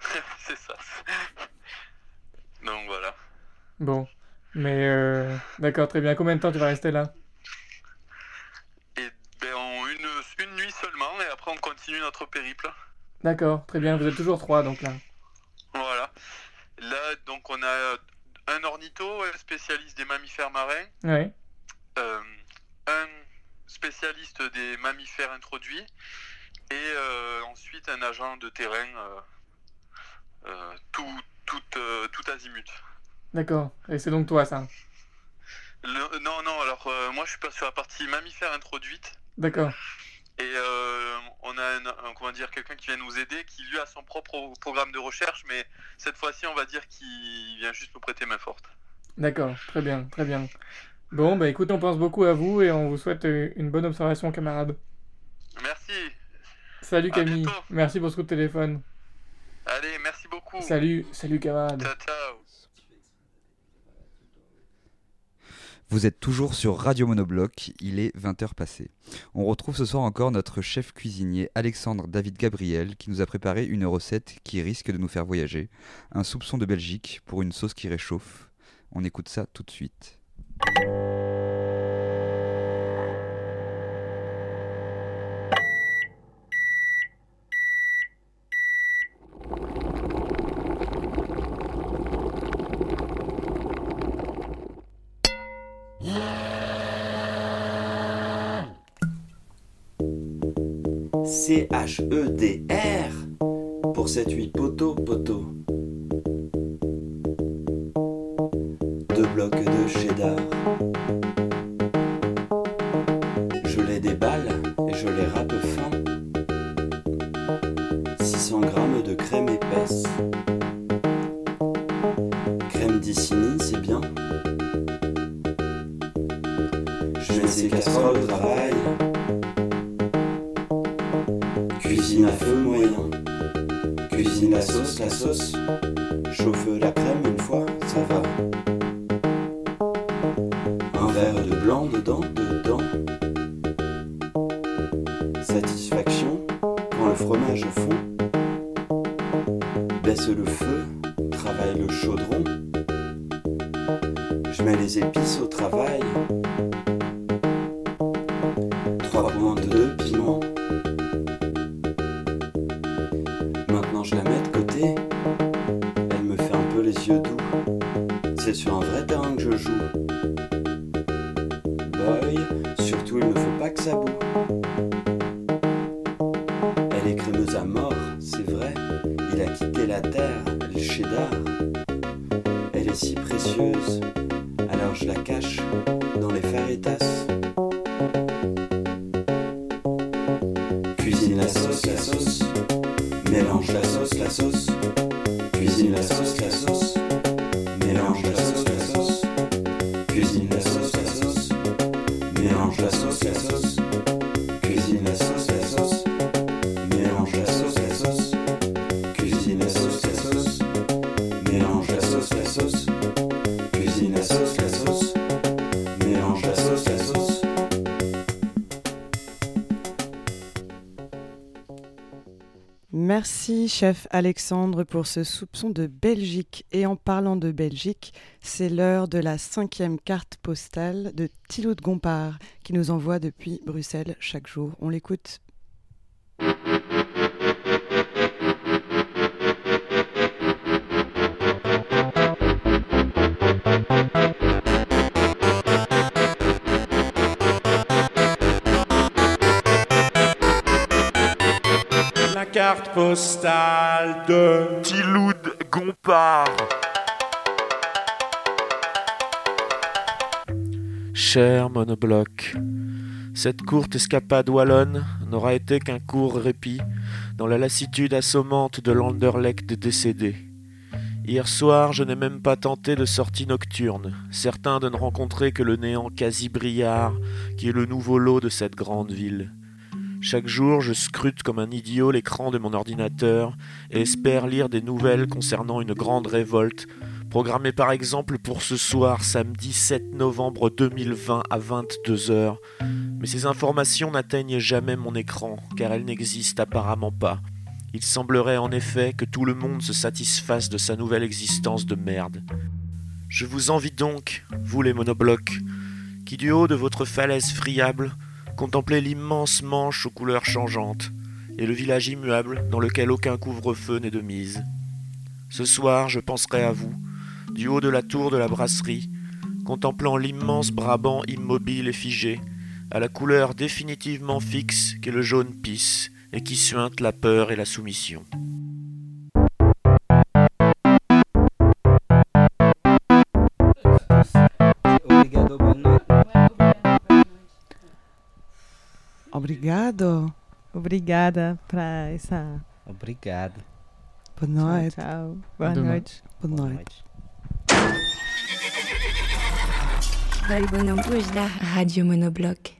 c'est ça. Donc voilà. Bon. Mais, euh, d'accord, très bien. Combien de temps tu vas rester là? Ben, en une, une nuit seulement, et après on continue notre périple. D'accord, très bien. Vous êtes toujours trois, donc là. Là, donc, on a un ornitho, un spécialiste des mammifères marins, Ouais. euh, un spécialiste des mammifères introduits, et euh, ensuite un agent de terrain, euh, tout, tout, tout azimut. D'accord. Et c'est donc toi, ça. Le- non, non, alors moi je suis pas sur la partie mammifères introduite. D'accord. Et euh, on a un, un- comment dire quelqu'un qui vient nous aider, qui lui a son propre programme de recherche, mais cette fois-ci on va dire qu'il vient juste nous prêter main forte. D'accord, très bien, très bien. Bon, bah écoute, on pense beaucoup à vous et on vous souhaite euh, une bonne observation, camarade. Merci. Salut À Camille, bientôt. merci pour ce coup de téléphone. Allez, merci beaucoup. Salut, salut camarade. Ciao, ciao. Vous êtes toujours sur Radio Monobloc, il est 20h passé. On retrouve ce soir encore notre chef cuisinier Alexandre David Gabriel qui nous a préparé une recette qui risque de nous faire voyager. Un soupçon de Belgique pour une sauce qui réchauffe. On écoute ça tout de suite. C-H-E-D-R pour cette huit poteau poteau. Deux blocs de cheddar. Chef Alexandre, pour ce soupçon de Belgique. Et en parlant de Belgique, c'est l'heure de la cinquième carte postale de Thilo de Gompard, qui nous envoie depuis Bruxelles chaque jour. On l'écoute. Carte postale de Tiloud Gompard. Cher monobloc, cette courte escapade wallonne n'aura été qu'un court répit dans la lassitude assommante de l'Anderlecht décédé. Hier soir, je n'ai même pas tenté de sortie nocturne, certain de ne rencontrer que le néant quasi brillard qui est le nouveau lot de cette grande ville. Chaque jour, je scrute comme un idiot l'écran de mon ordinateur et espère lire des nouvelles concernant une grande révolte, programmée par exemple pour ce soir, samedi 7 novembre 2020 à 22h. Mais ces informations n'atteignent jamais mon écran, car elles n'existent apparemment pas. Il semblerait en effet que tout le monde se satisfasse de sa nouvelle existence de merde. Je vous envie donc, vous les monoblocs, qui du haut de votre falaise friable contemplez l'immense manche aux couleurs changeantes et le village immuable dans lequel aucun couvre-feu n'est de mise. Ce soir, je penserai à vous, du haut de la tour de la brasserie, contemplant l'immense Brabant immobile et figé, à la couleur définitivement fixe qu'est le jaune pisse et qui suinte la peur et la soumission. Obrigado. Obrigada para essa. Obrigado. Boa noite. Tchau, tchau. Boa Boa noite. Boa noite. Radio Monobloc.